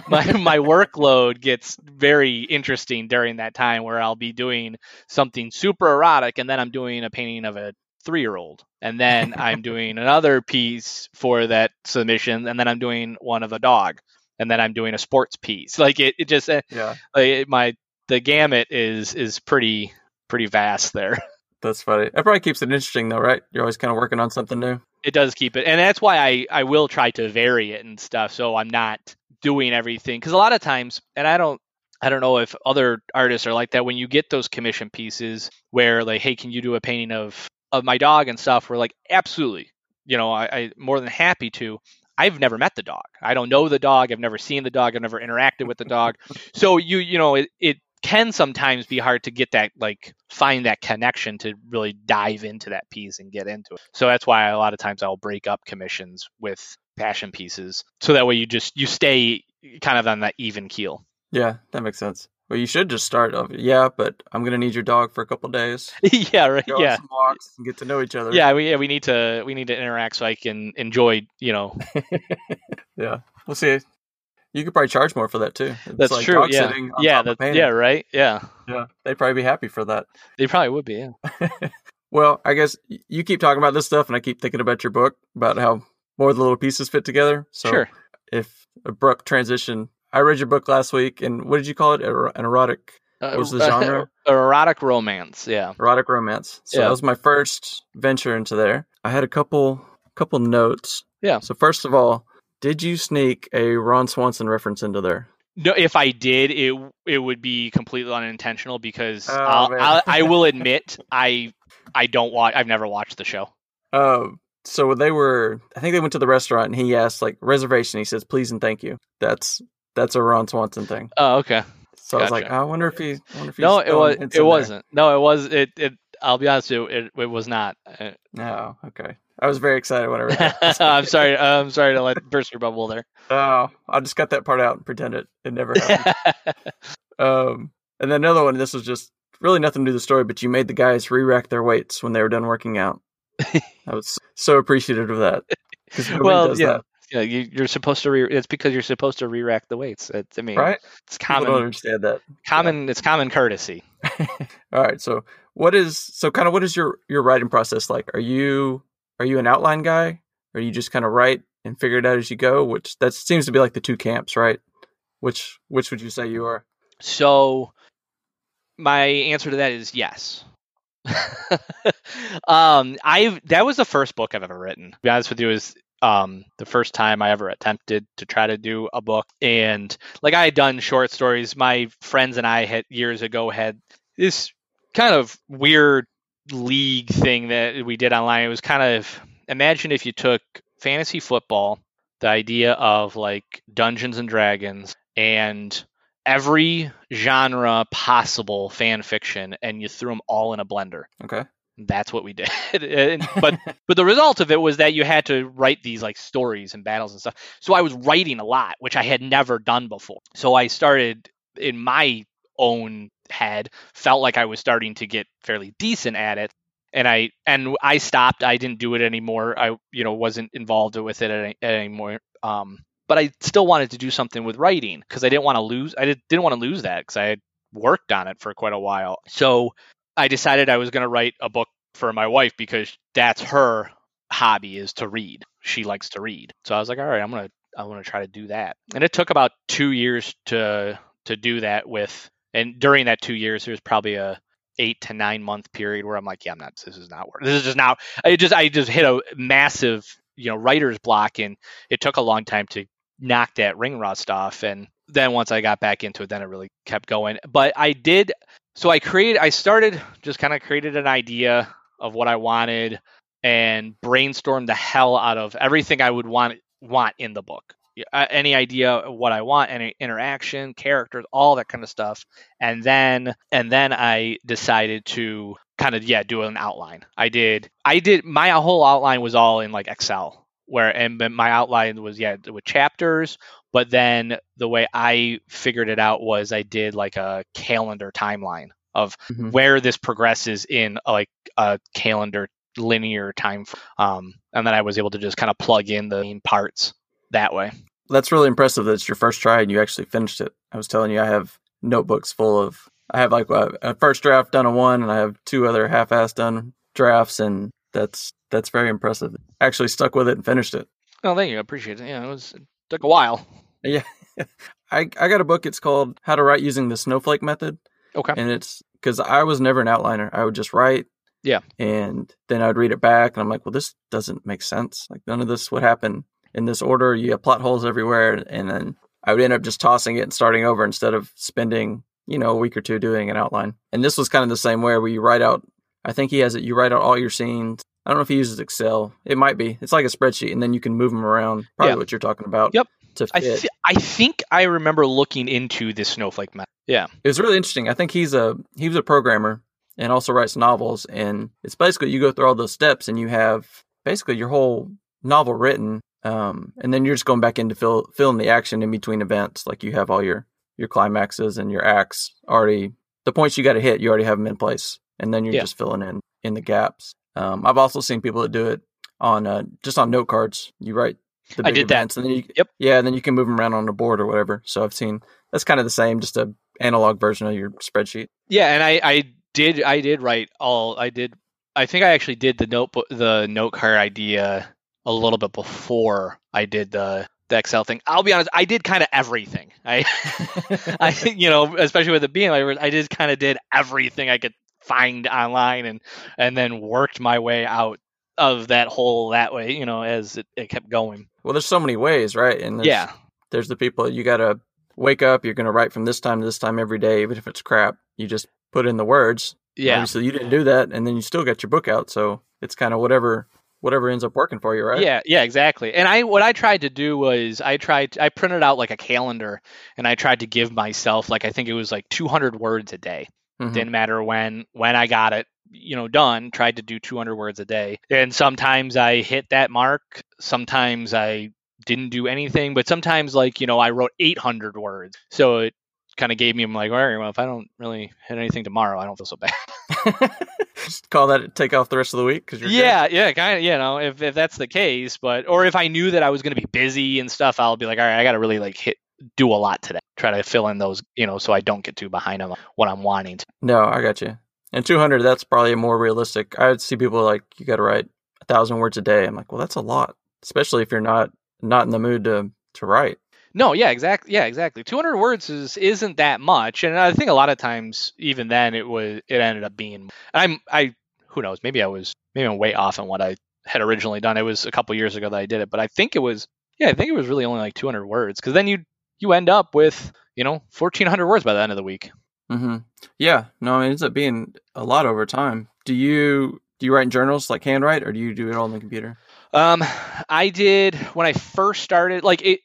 my my workload gets very interesting during that time where I'll be doing something super erotic and then I'm doing a painting of a three year old and then I'm doing another piece for that submission and then I'm doing one of a dog and then I'm doing a sports piece. Like it, it just uh, yeah, like it, my the gamut is is pretty pretty vast there. that's funny. That probably keeps it interesting, though, right? You're always kind of working on something new. It does keep it, and that's why I I will try to vary it and stuff. So I'm not doing everything because a lot of times, and I don't I don't know if other artists are like that. When you get those commission pieces where like, hey, can you do a painting of of my dog and stuff? We're like, absolutely. You know, I, I more than happy to. I've never met the dog. I don't know the dog. I've never seen the dog. I've never interacted with the dog. So you you know it, it can sometimes be hard to get that like find that connection to really dive into that piece and get into it. So that's why a lot of times I'll break up commissions with passion pieces so that way you just you stay kind of on that even keel. Yeah, that makes sense. Well, you should just start off. Yeah, but I'm gonna need your dog for a couple days. yeah, right. Go on Yeah. some walks and get to know each other. Yeah, we yeah, we need to we need to interact so I can enjoy, you know. yeah. We'll see. You could probably charge more for that too. It's That's like true. Yeah. Yeah, that, yeah, right. Yeah. yeah. They'd probably be happy for that. They probably would be. Yeah. Well, I guess you keep talking about this stuff, and I keep thinking about your book about how more of the little pieces fit together. So, sure. if abrupt transition, I read your book last week, and what did you call it? An erotic, Uh, was the genre? erotic romance. Yeah. erotic romance. So Yeah. that was my first venture into there. I had a couple, couple notes. Yeah. So first of all, did you sneak a Ron Swanson reference into there? No, if I did, it it would be completely unintentional because Oh, I'll. I'll, I will admit I I don't watch. I've never watched the show. Um, so they were, I think they went to the restaurant, and he asked like reservation. He says, "Please and thank you." That's that's a Ron Swanson thing. Oh, okay. So I was like, I wonder if he, wonder if he's No, it was. It wasn't. No, it was. It. It. I'll be honest. It. It, it was not. Uh, No, okay. I was very excited when I read that. I'm sorry. I'm sorry to let burst your bubble there. oh, I just cut that part out and pretend it it never happened. Um, and then another one. This was just really nothing to do with the story, but you made the guys re-rack their weights when they were done working out. I was so appreciative of that. well, yeah. that, Yeah, you, you're supposed to. Re- it's because you're supposed to re-rack the weights. It's, I mean, right? it's People don't common. understand that. Common. It's common courtesy. All right. So, what is so kind of what is your your writing process like? Are you are you an outline guy, or you just kind of write and figure it out as you go? Which that seems to be like the two camps, right? Which which would you say you are? So my answer to that is yes. um, I that was the first book I've ever written. To be honest with you, is um the first time I ever attempted to try to do a book. And like I had done short stories. My friends and I had years ago had this kind of weird league thing that we did online. It was kind of imagine if you took fantasy football, the idea of like Dungeons and Dragons and every genre possible fan fiction and you threw them all in a blender. Okay. That's what we did. And- but but the result of it was that you had to write these like stories and battles and stuff. So I was writing a lot, which I had never done before. So I started in my own head, felt like I was starting to get fairly decent at it. And I and I stopped. I didn't do it anymore. I you know wasn't involved with it any, anymore. Um, but I still wanted to do something with writing because I didn't want to lose. I did, didn't want to lose that because I had worked on it for quite a while. So I decided I was going to write a book for my wife because that's her hobby is to read. She likes to read. So I was like, all right, I'm gonna I'm gonna try to do that. And it took about two years to to do that with. And during that two years, there was probably a eight to nine month period where I'm like, yeah, I'm not. This is not work. This is just now. I just I just hit a massive you know writer's block, and it took a long time to knock that ring rust off. And then once I got back into it, then it really kept going. But I did. So I created. I started just kind of created an idea of what I wanted and brainstormed the hell out of everything I would want want in the book. Uh, any idea of what I want, any interaction, characters, all that kind of stuff, and then and then I decided to kind of yeah do an outline. I did I did my whole outline was all in like Excel where and my outline was yeah with chapters but then the way i figured it out was i did like a calendar timeline of mm-hmm. where this progresses in like a calendar linear time um, and then i was able to just kind of plug in the main parts that way that's really impressive that it's your first try and you actually finished it i was telling you i have notebooks full of i have like a, a first draft done on one and i have two other half-ass done drafts and that's that's very impressive. Actually stuck with it and finished it. Oh, thank you. I appreciate it. Yeah, it was it took a while. Yeah. I I got a book. It's called How to Write Using the Snowflake Method. Okay. And it's because I was never an outliner. I would just write. Yeah. And then I would read it back, and I'm like, well, this doesn't make sense. Like none of this would happen in this order. You have plot holes everywhere, and then I would end up just tossing it and starting over instead of spending you know a week or two doing an outline. And this was kind of the same way where you write out. I think he has it. You write out all your scenes, I don't know if he uses Excel. It might be. It's like a spreadsheet, and then you can move them around. Probably yeah. what you're talking about. Yep. I, th- I think I remember looking into this snowflake method. Yeah. It was really interesting. I think he's a he was a programmer and also writes novels, and it's basically you go through all those steps, and you have basically your whole novel written, um, and then you're just going back in to fill fill in the action in between events. Like you have all your your climaxes and your acts already. The points you got to hit, you already have them in place, and then you're yeah. just filling in in the gaps. Um, I've also seen people that do it on uh, just on note cards. You write the big I did events, that. and then you, yep, yeah, and then you can move them around on the board or whatever. So I've seen that's kind of the same, just a analog version of your spreadsheet. Yeah, and I, I did I did write all I did. I think I actually did the notebook the note card idea a little bit before I did the the Excel thing. I'll be honest, I did kind of everything. I, I, you know, especially with the being like, I just kind of did everything I could find online and and then worked my way out of that hole that way, you know, as it, it kept going. Well, there's so many ways, right? And there's, yeah, there's the people you got to wake up. You're going to write from this time to this time every day, even if it's crap. You just put in the words. Yeah. So you didn't do that, and then you still got your book out. So it's kind of whatever whatever ends up working for you, right? Yeah, yeah, exactly. And I what I tried to do was I tried I printed out like a calendar and I tried to give myself like I think it was like 200 words a day. Mm-hmm. Didn't matter when when I got it, you know, done. Tried to do 200 words a day, and sometimes I hit that mark. Sometimes I didn't do anything, but sometimes like you know I wrote 800 words, so it kind of gave me I'm like, all right, well, if I don't really hit anything tomorrow, I don't feel so bad. Just call that take off the rest of the week because you're yeah, good. yeah, kind of, you know, if if that's the case, but or if I knew that I was going to be busy and stuff, I'll be like, all right, I got to really like hit do a lot today. Try to fill in those, you know, so I don't get too behind on what I'm wanting to. No, I got you. And 200, that's probably more realistic. I would see people like, you got to write a thousand words a day. I'm like, well, that's a lot, especially if you're not not in the mood to to write. No, yeah, exactly. Yeah, exactly. 200 words is isn't that much, and I think a lot of times, even then, it was it ended up being. I'm I who knows? Maybe I was maybe I'm way off on what I had originally done. It was a couple years ago that I did it, but I think it was yeah, I think it was really only like 200 words because then you you end up with you know 1400 words by the end of the week mm-hmm. yeah no it ends up being a lot over time do you do you write in journals like handwrite or do you do it all on the computer um i did when i first started like it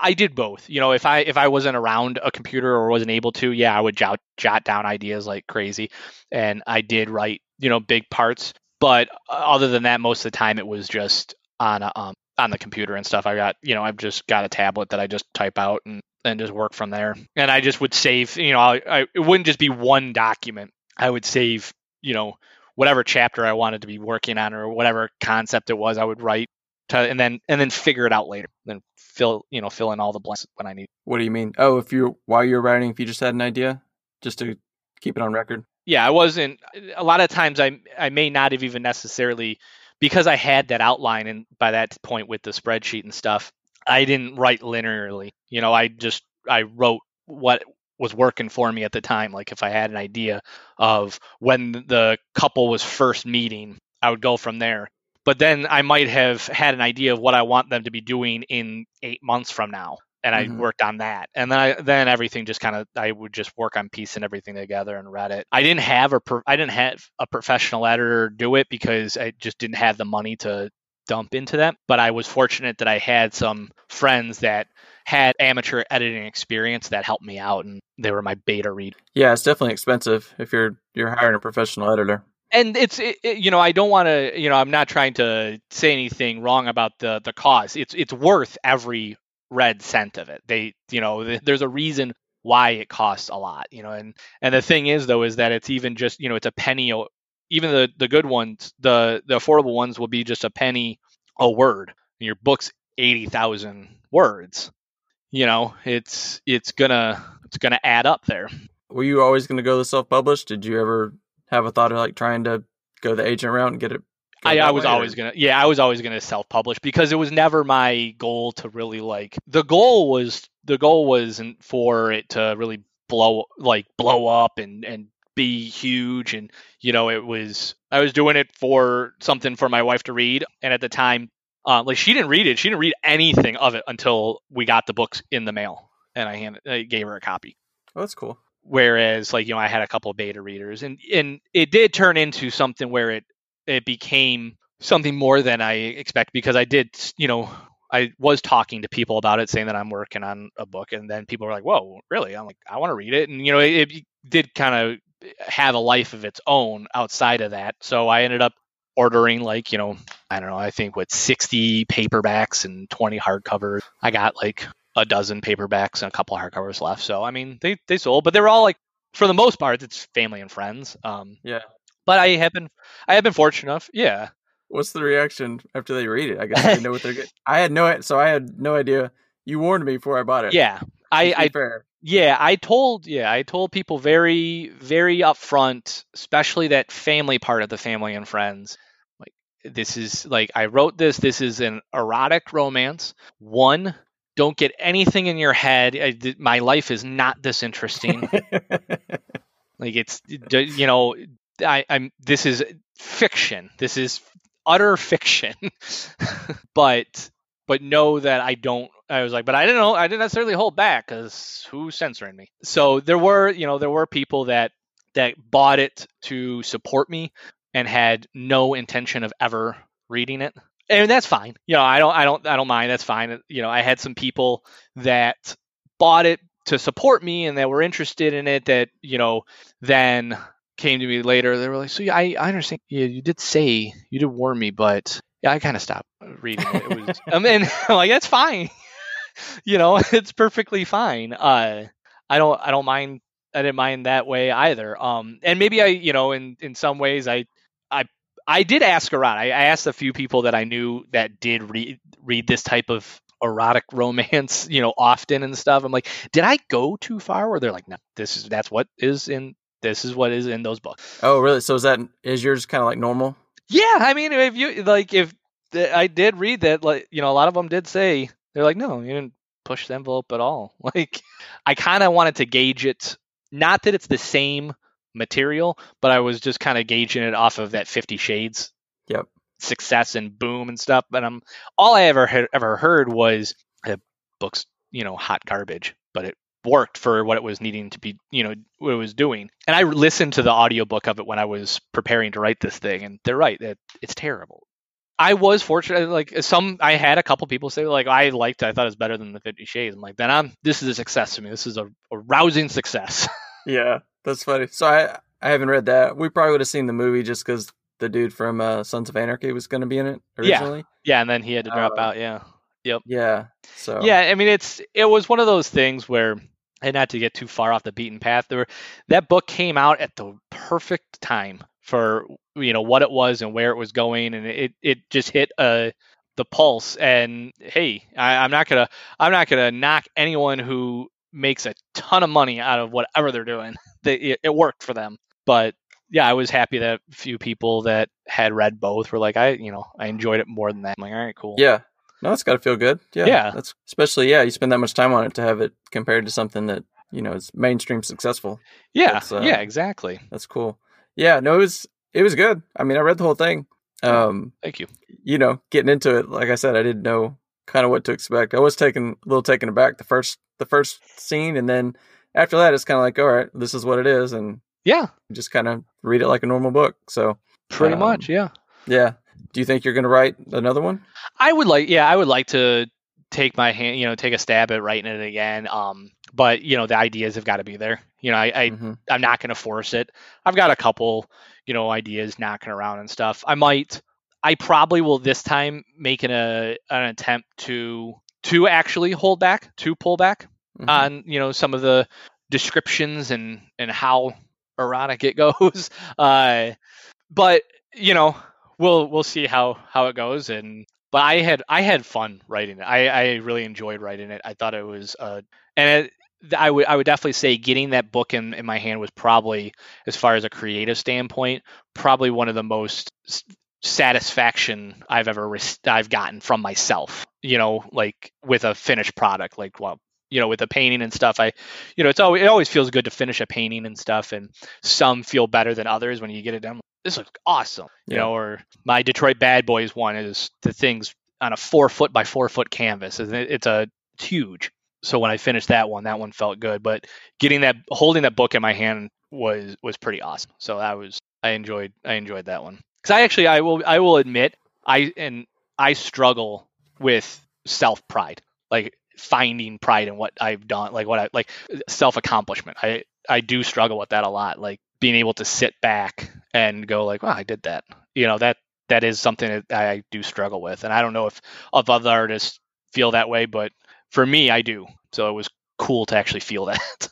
I did both. You know, if I if I wasn't around a computer or wasn't able to, yeah, I would jot jot down ideas like crazy, and I did write you know big parts. But uh, other than that, most of the time it was just on a um, on the computer and stuff. I got, you know, I've just got a tablet that I just type out and and just work from there. And I just would save, you know, I, I it wouldn't just be one document. I would save, you know, whatever chapter I wanted to be working on or whatever concept it was. I would write to, and then and then figure it out later. Then fill, you know, fill in all the blanks when I need. What do you mean? Oh, if you while you're writing, if you just had an idea, just to keep it on record. yeah, I wasn't. A lot of times, I I may not have even necessarily because I had that outline, and by that point with the spreadsheet and stuff, I didn't write linearly. You know, I just I wrote what was working for me at the time. Like if I had an idea of when the couple was first meeting, I would go from there. But then I might have had an idea of what I want them to be doing in eight months from now and I Mhm. worked on that. And then I then everything just kind of I would just work on piecing everything together and read it. I didn't have a pro, I didn't have a professional editor do it because I just didn't have the money to dump into that. But I was fortunate that I had some friends that had amateur editing experience that helped me out, and they were my beta read. Yeah, it's definitely expensive if you're you're hiring a professional editor. And it's it, it- you know I don't want to you know I'm not trying to say anything wrong about the the cause. It's it's worth every red cent of it. They you know th- there's a reason why it costs a lot. You know and and the thing is though is that it's even just you know it's a penny. Even the the good ones the the affordable ones will be just a penny a word. And Your book's eighty thousand words. You know it's it's gonna it's gonna add up there. Were you always going to go the self-published? Did you ever have a thought of like trying to go the agent route and get it? I, I was way, or- always gonna yeah I was always gonna self publish because it was never my goal to really like the goal was the goal wasn't for it to really blow like blow up and and be huge and you know it was I was doing it for something for my wife to read and at the time uh, like she didn't read it she didn't read anything of it until we got the books in the mail and I handed I gave her a copy Oh, that's cool. Whereas like you know i had a couple beta readers and and it did turn into something where it it became something more than i expect because i did you know i was talking to people about it saying that i'm working on a book and then people were like whoa really? I'm like i want to read it. And you know it, it did kind of have a life of its own outside of that so i ended up ordering like you know i don't know i think what 60 paperbacks and 20 hardcovers. I got like a dozen paperbacks and a couple hardcovers left. So I mean, they they sold, but they were all like for the most part, it's family and friends. Um, Yeah. but I have been I have been fortunate enough. Yeah, What's the reaction after they read it? I guess they know what they're getting. I had no, so I had no idea. You warned me before I bought it. yeah. I, I fair. yeah I told yeah I told people very very upfront, especially that family part of the family and friends. Like this is like I wrote this. This is an erotic romance. One. Don't get anything in your head. I, th- my life is not this interesting. Like it's you know, I, I'm this is fiction. This is utter fiction. but but know that I don't. I was like, but I didn't know. I didn't necessarily hold back because who's censoring me? So there were you know there were people that that bought it to support me and had no intention of ever reading it. And that's fine. You know, I don't I don't I don't mind. That's fine. You know, I had some people that bought it to support me and that were interested in it that, you know, then came to me later. They were like, "So yeah, I, I understand. Yeah, you did say you did warn me, but yeah, I kind of stopped reading it. It was, I mean, I'm like that's fine. you know, it's perfectly fine. Uh, I don't, I don't mind. I didn't mind that way either. Um, and maybe I, you know, in in some ways, I, I, did ask around. I, I asked a few people that I knew that did read read this type of erotic romance, you know, often and stuff. I'm like, did I go too far? Where they're like, no, this is that's what is in this is what is in those books. oh, really? So is that is yours kind of like normal? Yeah, I mean, if you like, if the, I did read that, like, you know, a lot of them did say they're like, no, you didn't push the envelope at all. Like, I kind of wanted to gauge it, not that it's the same material, but I was just kind of gauging it off of that Fifty Shades Yep. success and boom and stuff. but I'm all I ever had, ever heard was the book's, you know, hot garbage, but it worked for what it was needing to be, you know, what it was doing. And I listened to the audiobook of it when I was preparing to write this thing, and they're right that it's terrible. I was fortunate, like some, I had a couple people say like I liked, it, I thought it was better than the Fifty Shades. I'm like, then I'm, this is a success to me. This is a, a rousing success. Yeah, that's funny. So I I haven't read that. We probably would have seen the movie just because the dude from uh, Sons of Anarchy was going to be in it Yeah. originally. yeah, and then he had to drop Uh, out. Yeah. Yep. Yeah. So Yeah, I mean it's it was one of those things where and not to get too far off the beaten path, there were, that book came out at the perfect time for you know what it was and where it was going, and it it just hit uh the pulse. And hey, I, I'm not gonna I'm not gonna knock anyone who makes a ton of money out of whatever they're doing. They, it, it worked for them. but yeah, I was happy that a few people that had read both were like, I, you know, I enjoyed it more than that. I'm like, all right, cool. Yeah. No, it's got to feel good. Yeah. Yeah. That's especially yeah. You spend that much time on it to have it compared to something that you know is mainstream successful. yeah, uh, yeah, exactly. That's cool. Yeah. No, it was it was good. I mean, I read the whole thing. Um, Thank you. you know, getting into it, like I said, I didn't know kind of what to expect. I was taken a little taken aback the first the first scene, and then after that, it's kind of like, all right, this is what it is, and Yeah, just kind of read it like a normal book. So pretty Um, much. Yeah. yeah. Do you think you're going to write another one? I would like, yeah, I would like to take my hand, you know, take a stab at writing it again. Um, but you know, the ideas have got to be there. You know, I, I Mhm. I'm not going to force it. I've got a couple, you know, ideas knocking around and stuff. I might, I probably will this time make an a an attempt to to actually hold back, to pull back Mhm. on you know some of the descriptions and and how erotic it goes. Uh, but you know, we'll we'll see how how it goes. And but I had I had fun writing it. I I really enjoyed writing it. I thought it was uh and it, I would I would definitely say getting that book in in my hand was probably as far as a creative standpoint probably one of the most satisfaction I've ever re- I've gotten from myself. You know, like with a finished product, like well, you know, with a painting and stuff. I, you know, it's always it always feels good to finish a painting and stuff, and some feel better than others when you get it done. This looks awesome, you Yeah. know. Or my Detroit Bad Boys one is the things on a four foot by four foot canvas. and It's a it's huge. So when I finished that one, that one felt good. But getting that holding that book in my hand was was pretty awesome. So that was I enjoyed I enjoyed that one because I actually I will I will admit I and I struggle with self pride like finding pride in what I've done like what I like self accomplishment I I do struggle with that a lot like being able to sit back and go like wow I did that you know that that is something that I do struggle with and I don't know if if other artists feel that way but for me I do so it was cool to actually feel that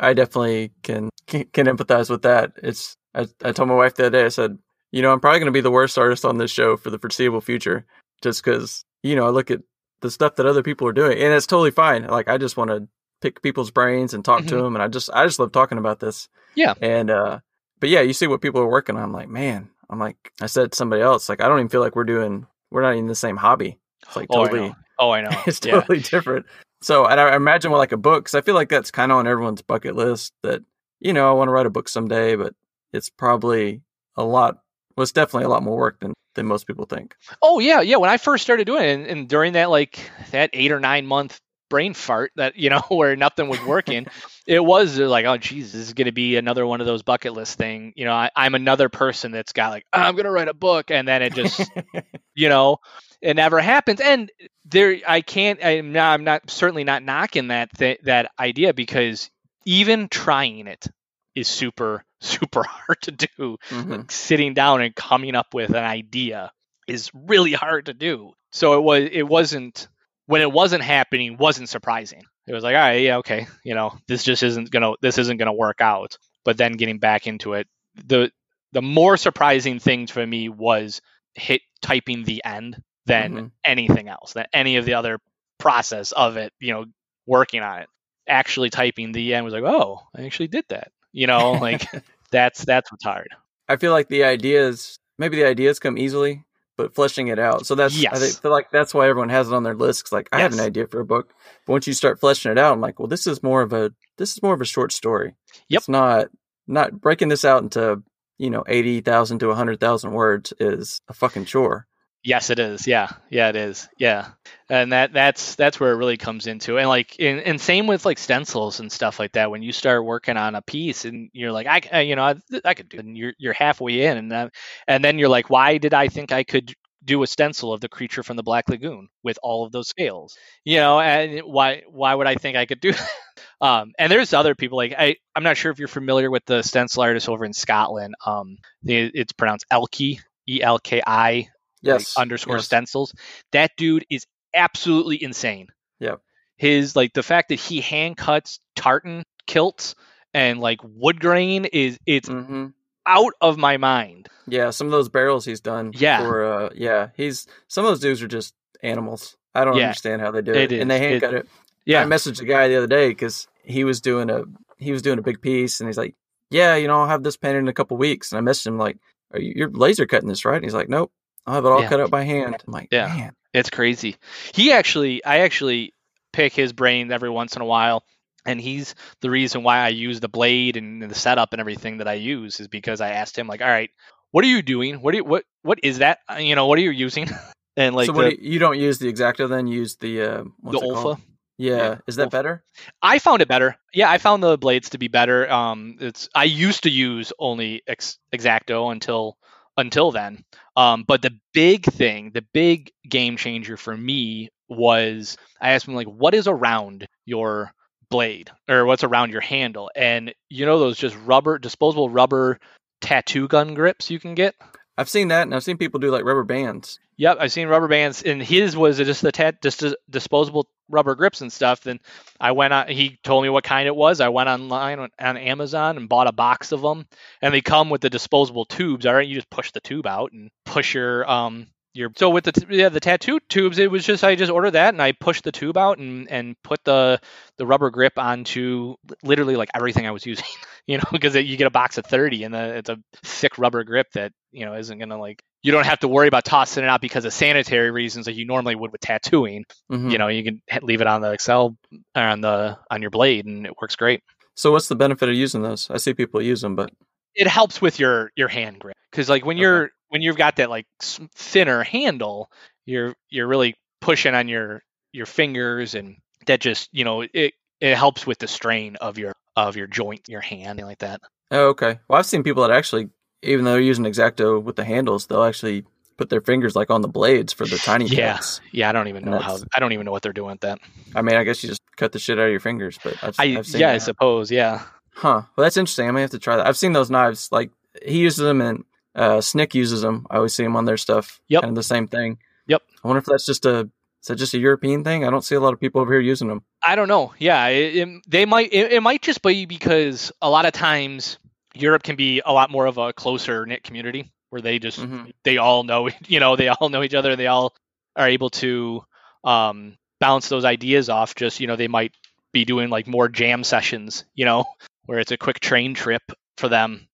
I definitely can, can can empathize with that. It's I, I told my wife the other day. I said, you know, I'm probably going to be the worst artist on this show for the foreseeable future, just because you know I look at the stuff that other people are doing, and it's totally fine. Like I just want to pick people's brains and talk to Mhm. them, and I just I just love talking about this. Yeah. And uh, but yeah, you see what people are working on. I'm like, man, I'm like I said to somebody else, like I don't even feel like we're doing we're not in the same hobby. It's like Oh, I totally know. oh I know it's yeah totally different. So, and I imagine with like a book, because I feel like that's kind of on everyone's bucket list. That you know, I want to write a book someday, but it's probably a lot. It's definitely a lot more work than than most people think. Oh yeah, yeah. When I first started doing it, and, and during that like that eight or nine month brain fart that you know where nothing was working, it was uh, like, oh geez, this is going to be another one of those bucket list thing. You know, I, I'm another person that's got like, I'm going to write a book, and then it just, you know, it never happens. And there, I can't. I'm not. I'm not certainly not knocking that th- that idea because even trying it is super super hard to do Mhm. like sitting down and coming up with an idea is really hard to do. So it was it wasn't when it wasn't happening wasn't surprising. It was like, all right, yeah, okay, you know, this just isn't gonna this isn't gonna work out. But then getting back into it, the the more surprising thing for me was hit typing the end than Mhm. anything else, than any of the other process of it, you know, working on it. Actually typing the end was like, oh, I actually did that. You know, like that's that's what's hard. I feel like the ideas, maybe the ideas come easily, but fleshing it out. So that's I Yes. think, feel like that's why everyone has it on their list. 'cause, like I have an idea for a book, but once you start fleshing it out, I'm like, well, this is more of a this is more of a short story. Yep. It's not not breaking this out into you know eighty thousand to hundred thousand words is a fucking chore. Yes, it is. Yeah, yeah, it is. Yeah, and that that's that's where it really comes into. And like, and, and same with like stencils and stuff like that. When you start working on a piece and you're like, I, I you know, I, I could do, and you're you're halfway in, and then and then you're like, why did I think I could do a stencil of the creature from the Black Lagoon with all of those scales? You know, and why why would I think I could do that? Um, and there's other people like I I'm not sure if you're familiar with the stencil artist over in Scotland. Um, it's pronounced Elki, E L K I Yes. like, underscore yes. stencils. That dude is absolutely insane. Yeah, His like the fact that he hand cuts tartan kilts and like wood grain is it's hmm out of my mind. Yeah, some of those barrels he's done. Yeah. For, uh, yeah, he's some of those dudes are just animals. I don't Yeah, understand how they do it it, and they hand It- cut it. Yeah, I messaged a guy the other day because he was doing a he was doing a big piece, and he's like, yeah, you know, I'll have this painted in a couple weeks. And I messaged him like, Are you, you're laser cutting this, right? And he's like, Nope, I'll have it all Yeah. cut out by hand. I'm like, Yeah. man, It's crazy. He actually, I actually pick his brain every once in a while, and he's the reason why I use the blade and the setup and everything that I use is because I asked him like, all right, what are you doing? What do you, what what is that? Uh, You know, what are you using? and like so the, you, you don't use the X-Acto then? You use the uh, what's the it called? Olfa. Yeah. Yeah, is that Olfa. better? I found it better. Yeah, I found the blades to be better. Um, it's I used to use only ex- X-Acto until until then. Um, but the big thing, the big game changer for me was I asked him like, what is around your blade or what's around your handle? And you know those just rubber, disposable rubber tattoo gun grips you can get. I've seen that, and I've seen people do like rubber bands. Yep, I've seen rubber bands, and his was just the tat, just dis- disposable rubber grips and stuff. Then I went on. He told me what kind it was. I went online on, on Amazon and bought a box of them, and they come with the disposable tubes. All right, you just push the tube out and push your um your. So with the t- yeah the tattoo tubes, it was just I just ordered that and I pushed the tube out and and put the the rubber grip onto literally like everything I was using. You know, because you get a box of thirty and the, it's a thick rubber grip that you know isn't gonna like you don't have to worry about tossing it out because of sanitary reasons that you normally would with tattooing. Mhm. You know, you can leave it on the Excel or on the on your blade and it works great. So what's the benefit of using those? I see people use them, but It helps with your your hand grip because like when Okay. you're when you've got that like thinner handle, you're you're really pushing on your your fingers and that just you know it it helps with the strain of your of your joint, your hand, and like that. oh, okay. Well, I've seen people that actually, even though they're using X-Acto with the handles, they'll actually put their fingers like on the blades for the tiny Yeah. cuts. Yeah, I don't even And know how I don't even know what they're doing with that. I mean, I guess you just cut the shit out of your fingers, but I've, I I've seen yeah, I suppose yeah. Huh. Well, that's interesting. I may have to try that. I've seen those knives. Like he uses them, and uh, Snick uses them. I always see them on their stuff. Yep. Kind of the same thing. Yep. I wonder if that's just a is that just a European thing? I don't see a lot of people over here using them. I don't know. Yeah, it, it- they might. It, it might just be because a lot of times Europe can be a lot more of a closer knit community where they just Mhm. they all know you know they all know each other. They all are able to um, bounce those ideas off. Just you know they might be doing like more jam sessions. You know where it's a quick train trip for them.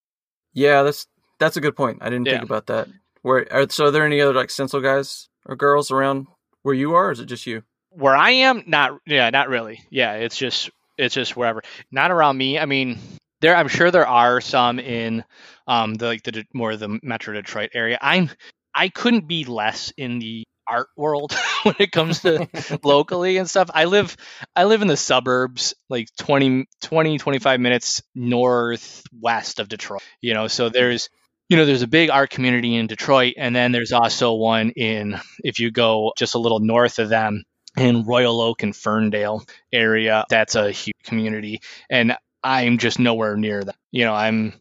Yeah, that's that's a good point. I didn't Yeah. think about that. Where are, so? Are there any other like stencil guys or girls around where you are, or is it just you? Where I am, not yeah, not really. Yeah, it's just it's just wherever. Not around me. I mean, there. I'm sure there are some in um the like the more the Metro Detroit area. I'm I couldn't be less in the art world when it comes to locally and stuff. I live I live in the suburbs, like 20, 20 25 minutes northwest of Detroit. You know, so there's you know there's a big art community in Detroit, and then there's also one in if you go just a little north of them in Royal Oak and Ferndale area. That's a huge community, and I'm just nowhere near that. You know, I'm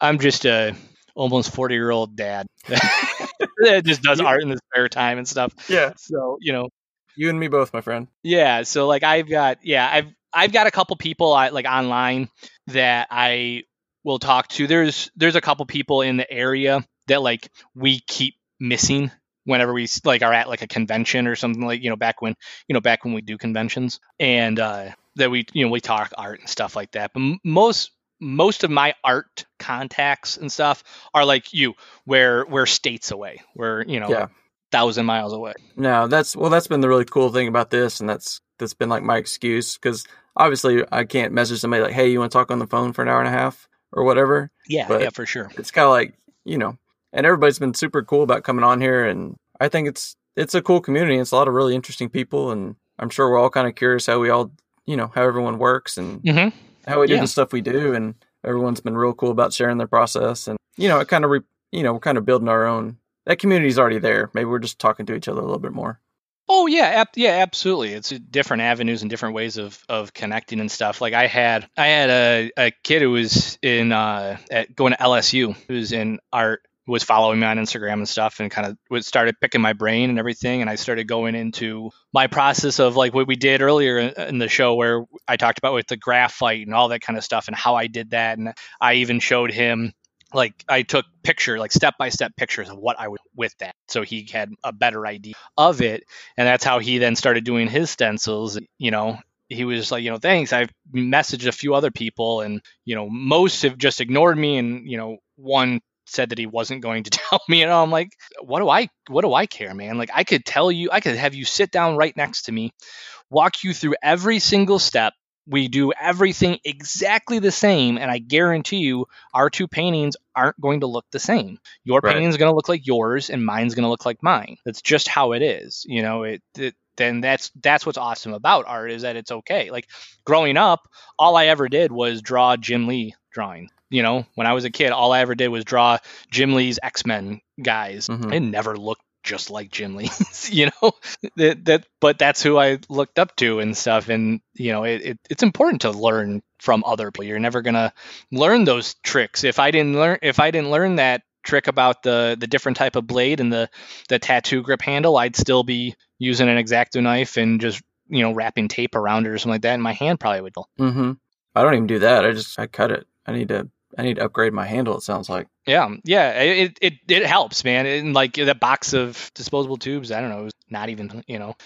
I'm just a almost 40 year old dad that just does art in his spare time and stuff. Yeah, So you know, you and me both, my friend. yeah. So like I've got yeah I've I've got a couple people I like online that I will talk to. There's there's a couple people in the area that like we keep missing whenever we like are at like a convention or something like you know back when you know back when we do conventions. And uh that we you know we talk art and stuff like that. But most most of my art contacts and stuff are like you where we're states away. We're you know Yeah. thousand miles away. No, that's well, that's been the really cool thing about this, and that's that's been like my excuse. Because obviously I can't message somebody like, "Hey, you want to talk on the phone for an hour and a half or whatever." yeah But- yeah for sure It's kind of like you know, and everybody's been super cool about coming on here, and I think it's it's a cool community. It's a lot of really interesting people, and I'm sure we're all kind of curious how we all you know how everyone works and hmm how we do Yeah. the stuff we do, and everyone's been real cool about sharing their process, and you know, it kind of re- you know we're kind of building our own. That community's already there. Maybe we're just talking to each other a little bit more. Oh yeah, ab- yeah, absolutely. It's uh, different avenues and different ways of, of connecting and stuff. Like I had I had a, a kid who was in uh at going to LSU who was in art was following me on Instagram and stuff and kind of was started picking my brain and everything and I started going into my process of like what we did earlier in the show where I talked about with the graphite and all that kind of stuff and how I did that and I even showed him like I took picture like step by step pictures of what I would with that. So he had a better idea of it and that's how he then started doing his stencils you know. He was like, you know, thanks. I've messaged a few other people, and you know, most have just ignored me, and you know, one said that he wasn't going to tell me and I'm like what do I what do I care man? Like I could tell you I could have you sit down right next to me walk you through every single step we do everything exactly the same and I guarantee you our two paintings aren't going to look the same your Right. painting is going to look like yours and mine's going to look like mine that's just how it is you know it, it then that's that's what's awesome about art is that it's okay like growing up all I ever did was draw Jim Lee drawing you know, when I was a kid, all I ever did was draw Jim Lee's X Men guys. Mhm. It never looked just like Jim Lee, you know. That, that, but that's who I looked up to and stuff. And you know, it, it, it's important to learn from other people. You're never gonna learn those tricks. If I didn't learn, if I didn't learn that trick about the the different type of blade and the the tattoo grip handle, I'd still be using an X-Acto knife and just you know wrapping tape around it or something like that. And my hand probably would. Mm-hmm. I don't even do that. I just I cut it. I need to I need to upgrade my handle. It sounds like. Yeah, yeah, it it it helps, man. And like that box of disposable tubes, I don't know, it was not even you know,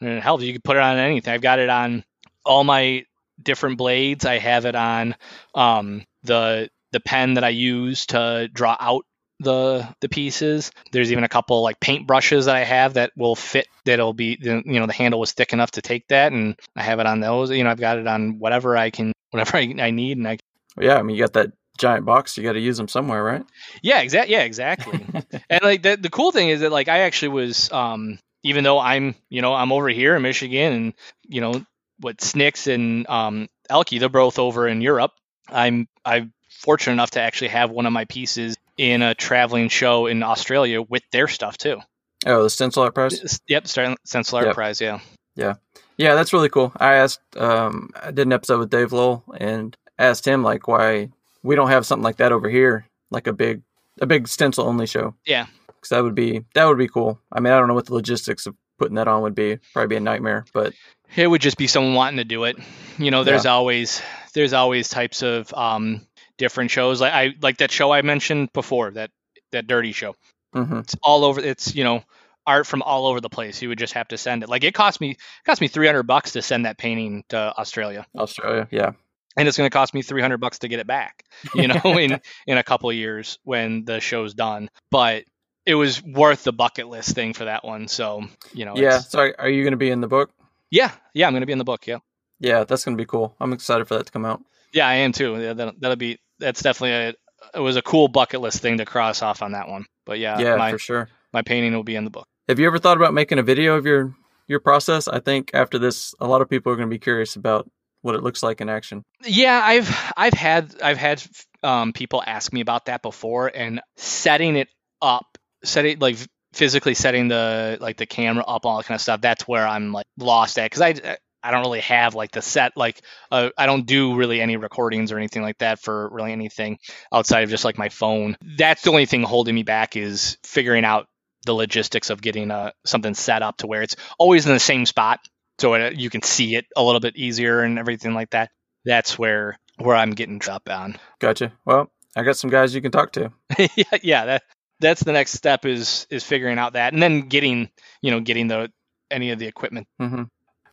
and it helps. You can put it on anything. I've got it on all my different blades. I have it on um, the the pen that I use to draw out the the pieces. There's even a couple like paint brushes that I have that will fit. That'll be you know the handle was thick enough to take that, and I have it on those. You know, I've got it on whatever I can, whatever I, I need, and I Yeah, I mean you got that giant box. You got to use them somewhere, right? yeah, exactly, yeah, exactly. and like the the cool thing is that like I actually was um even though I'm you know I'm over here in Michigan and you know what Snicks and um Elke they're both over in Europe. I'm I'm fortunate enough to actually have one of my pieces in a traveling show in Australia with their stuff too. oh, the stencil art. S- Yep, Stencil Art Yep. Prize. Yeah. Yeah. Yeah, that's really cool. I asked, um, I did an episode with Dave Lowell and asked him like why we don't have something like that over here, like a big, a big stencil only show. Yeah. because that would be that would be cool. I mean, I don't know what the logistics of putting that on would be. Probably be a nightmare, but It would just be someone wanting to do it. You know, there's always there's always types of um different shows. Like I like that show I mentioned before, that that dirty show. hmm It's all over it's, you know, art from all over the place. You would just have to send it. Like it cost me it cost me 300 bucks to send that painting to Australia. Australia, yeah, And it's going to cost me 300 bucks to get it back, you know, in in a couple of years when the show's done. But it was worth the bucket list thing for that one. So, you know, yeah. it's- So, are- you going to be in the book? yeah, yeah, I'm going to be in the book. Yeah. Yeah, that's going to be cool. I'm excited for that to come out. Yeah, I am too. Yeah, that'll, that'll be that's definitely a it was a cool bucket list thing to cross off on that one. But yeah, yeah, my for sure. my painting will be in the book. Have you ever thought about making a video of your your process? I think after this, a lot of people are going to be curious about what it looks like in action. Yeah, I've I've had I've had um, people ask me about that before, and setting it up, setting like physically setting the like the camera up, all that kind of stuff. That's where I'm like lost at because I I don't really have like the set like uh, I don't do really any recordings or anything like that for really anything outside of just like my phone. That's the only thing holding me back is figuring out the logistics of getting uh, something set up to where it's always in the same spot so it, you can see it a little bit easier and everything like that. That's where where I'm getting dropped on. Gotcha. Well, I got some guys you can talk to. yeah, yeah, that that's the next step is is figuring out that and then getting you know getting the any of the equipment. hmm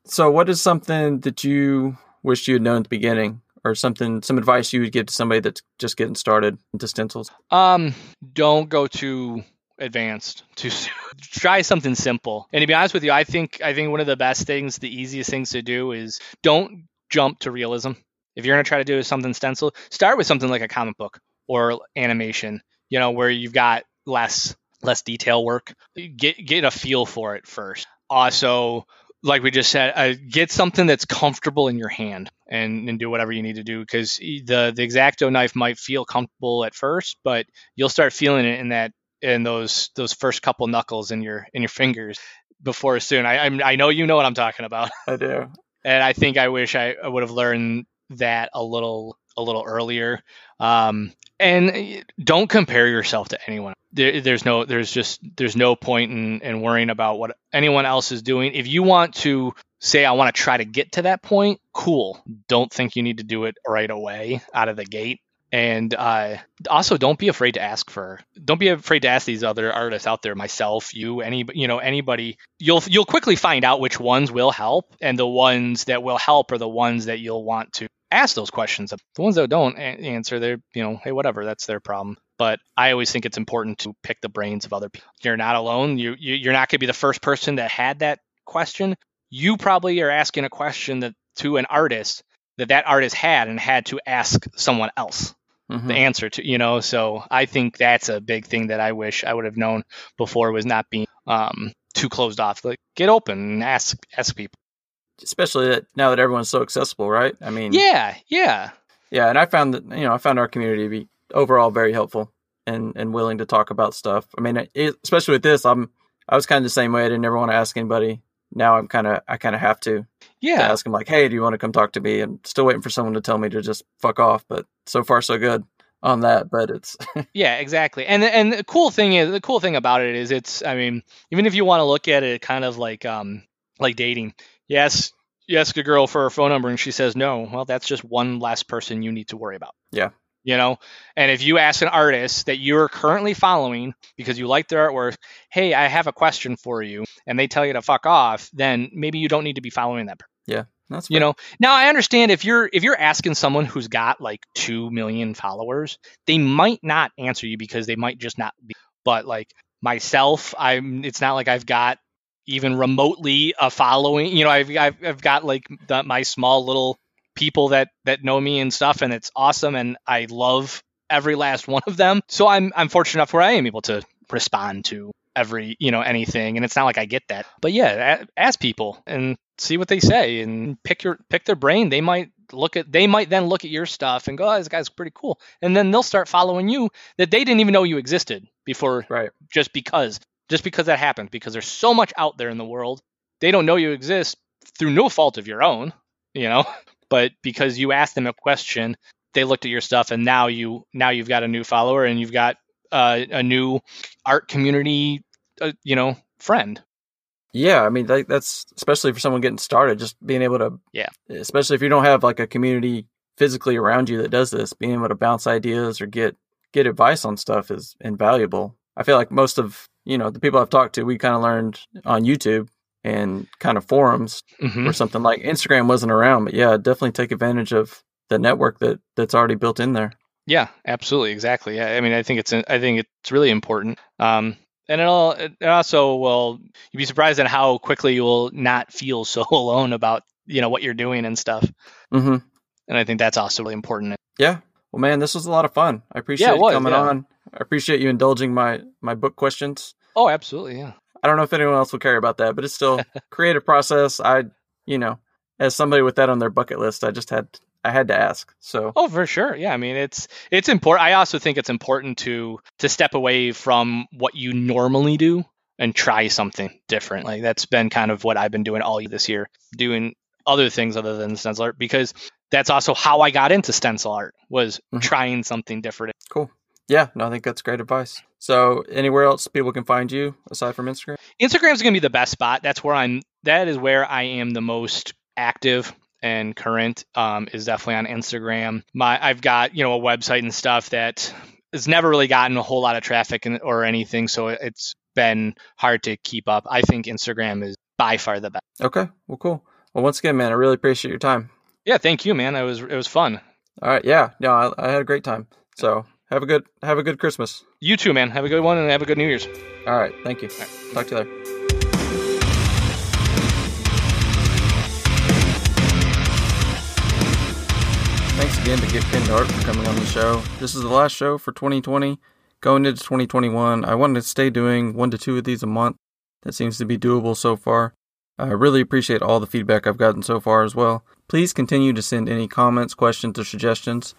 So, what is something that you wished you had known at the beginning, or something, some advice you would give to somebody that's just getting started into stencils? Um, don't go too advanced soon. Try something simple. And to be honest with you, I think I think one of the best things, the easiest things to do is don't jump to realism. If you're gonna try to do something stencil, start with something like a comic book or animation. You know, where you've got less less detail work. Get get a feel for it first. Also, like we just said, uh, get something that's comfortable in your hand and, and do whatever you need to do because the the X-Acto knife might feel comfortable at first, but you'll start feeling it in that in those those first couple knuckles in your in your fingers before soon. I I'm, I know you know what I'm talking about, I do. and I think I wish I would have learned that a little a little earlier. Um, and don't compare yourself to anyone. There, there's no there's just there's no point in, in worrying about what anyone else is doing. If you want to say I want to try to get to that point, cool. Don't think you need to do it right away out of the gate And uh, also, don't be afraid to ask for. Don't be afraid to ask these other artists out there, myself, you, any, you know, anybody. You'll you'll quickly find out which ones will help, and the ones that will help are the ones that you'll want to ask those questions. The ones that don't answer, they're you know, hey, whatever, that's their problem. But I always think it's important to pick the brains of other people. You're not alone. You, you you're not going to be the first person that had that question. You probably are asking a question that to an artist that that artist had and had to ask someone else mm-hmm. the answer to you know so i think that's a big thing that i wish i would have known before was not being um, too closed off. Like get open and ask ask people. Especially that now that everyone's so accessible right? I mean yeah yeah. Yeah and i found that you know i found our community to be overall very helpful and and willing to talk about stuff. I mean it, especially with this i'm i was kind of the same way. I didn't ever want to ask anybody now i'm kind of i kind of have to yeah. to ask them like hey do you want to come talk to me? And still waiting for someone to tell me to just fuck off but so far so good on that but it's yeah exactly. And and the cool thing is the cool thing about it is it's i mean even if you want to look at it kind of like um like dating yes you ask a girl for her phone number and she says no well that's just one less person you need to worry about. Yeah you know and if you ask an artist that you're currently following because you like their artwork hey i have a question for you and they tell you to fuck off then maybe you don't need to be following that person yeah that's fair. you know now i understand if you're if you're asking someone who's got like 2 million followers they might not answer you because they might just not be but like myself i'm it's not like i've got even remotely a following you know i've i've, I've got like the, my small little people that that know me and stuff, and it's awesome, and I love every last one of them. So I'm I'm fortunate enough where I am able to respond to every you know anything, and it's not like I get that. But yeah, ask people and see what they say, and pick your pick their brain. They might look at they might then look at your stuff and go, oh, this guy's pretty cool, and then they'll start following you that they didn't even know you existed before, right? Just because just because that happened because there's so much out there in the world they don't know you exist through no fault of your own you know but because you asked them a question, they looked at your stuff, and now you now you've got a new follower and you've got uh, a new art community, uh, you know, friend. Yeah, I mean that, that's especially for someone getting started, just being able to yeah, especially if you don't have like a community physically around you that does this, being able to bounce ideas or get get advice on stuff is invaluable. I feel like most of you know the people I've talked to, we kind of learned on YouTube and kind of forums mm-hmm. or something like Instagram wasn't around, but yeah, definitely take advantage of the network that that's already built in there. Yeah, absolutely, exactly. I mean, I think it's I think it's really important. Um, and it'll it also will you'd be surprised at how quickly you will not feel so alone about you know what you're doing and stuff. Mm-hmm. And I think that's also really important. Yeah. Well, man, this was a lot of fun. I appreciate yeah, was, you coming yeah. on. I appreciate you indulging my my book questions. Oh, absolutely. Yeah. I don't know if anyone else will care about that, but it's still creative process. I, you know, as somebody with that on their bucket list, I just had I had to ask. So Oh, for sure. Yeah, I mean, it's it's important. I also think it's important to to step away from what you normally do and try something different. Like that's been kind of what I've been doing all this year, doing other things other than stencil art because that's also how I got into stencil art was mm-hmm. trying something different. Cool. Yeah, no, I think that's great advice. So, anywhere else people can find you aside from Instagram? Instagram is going to be the best spot. That's where I'm. That is where I am the most active and current. Um, is definitely on Instagram. My I've got you know a website and stuff that has never really gotten a whole lot of traffic in, or anything, so it's been hard to keep up. I think Instagram is by far the best. Okay, well, cool. Well, once again, man, I really appreciate your time. Yeah, thank you, man. It was it was fun. All right, yeah, no, I, I had a great time. So have a good have a good Christmas. You too, man. Have a good one and have a good New Year's. All right. Thank you. Right. Talk to you later. Thanks again to Get Pinned Art for coming on the show. This is the last show for 2020. Going into 2021, I wanted to stay doing one to two of these a month. That seems to be doable so far. I really appreciate all the feedback I've gotten so far as well. Please continue to send any comments, questions, or suggestions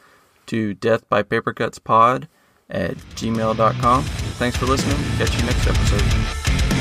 to deathbypapercutspod at gmail.com. Thanks for listening. Catch you next episode.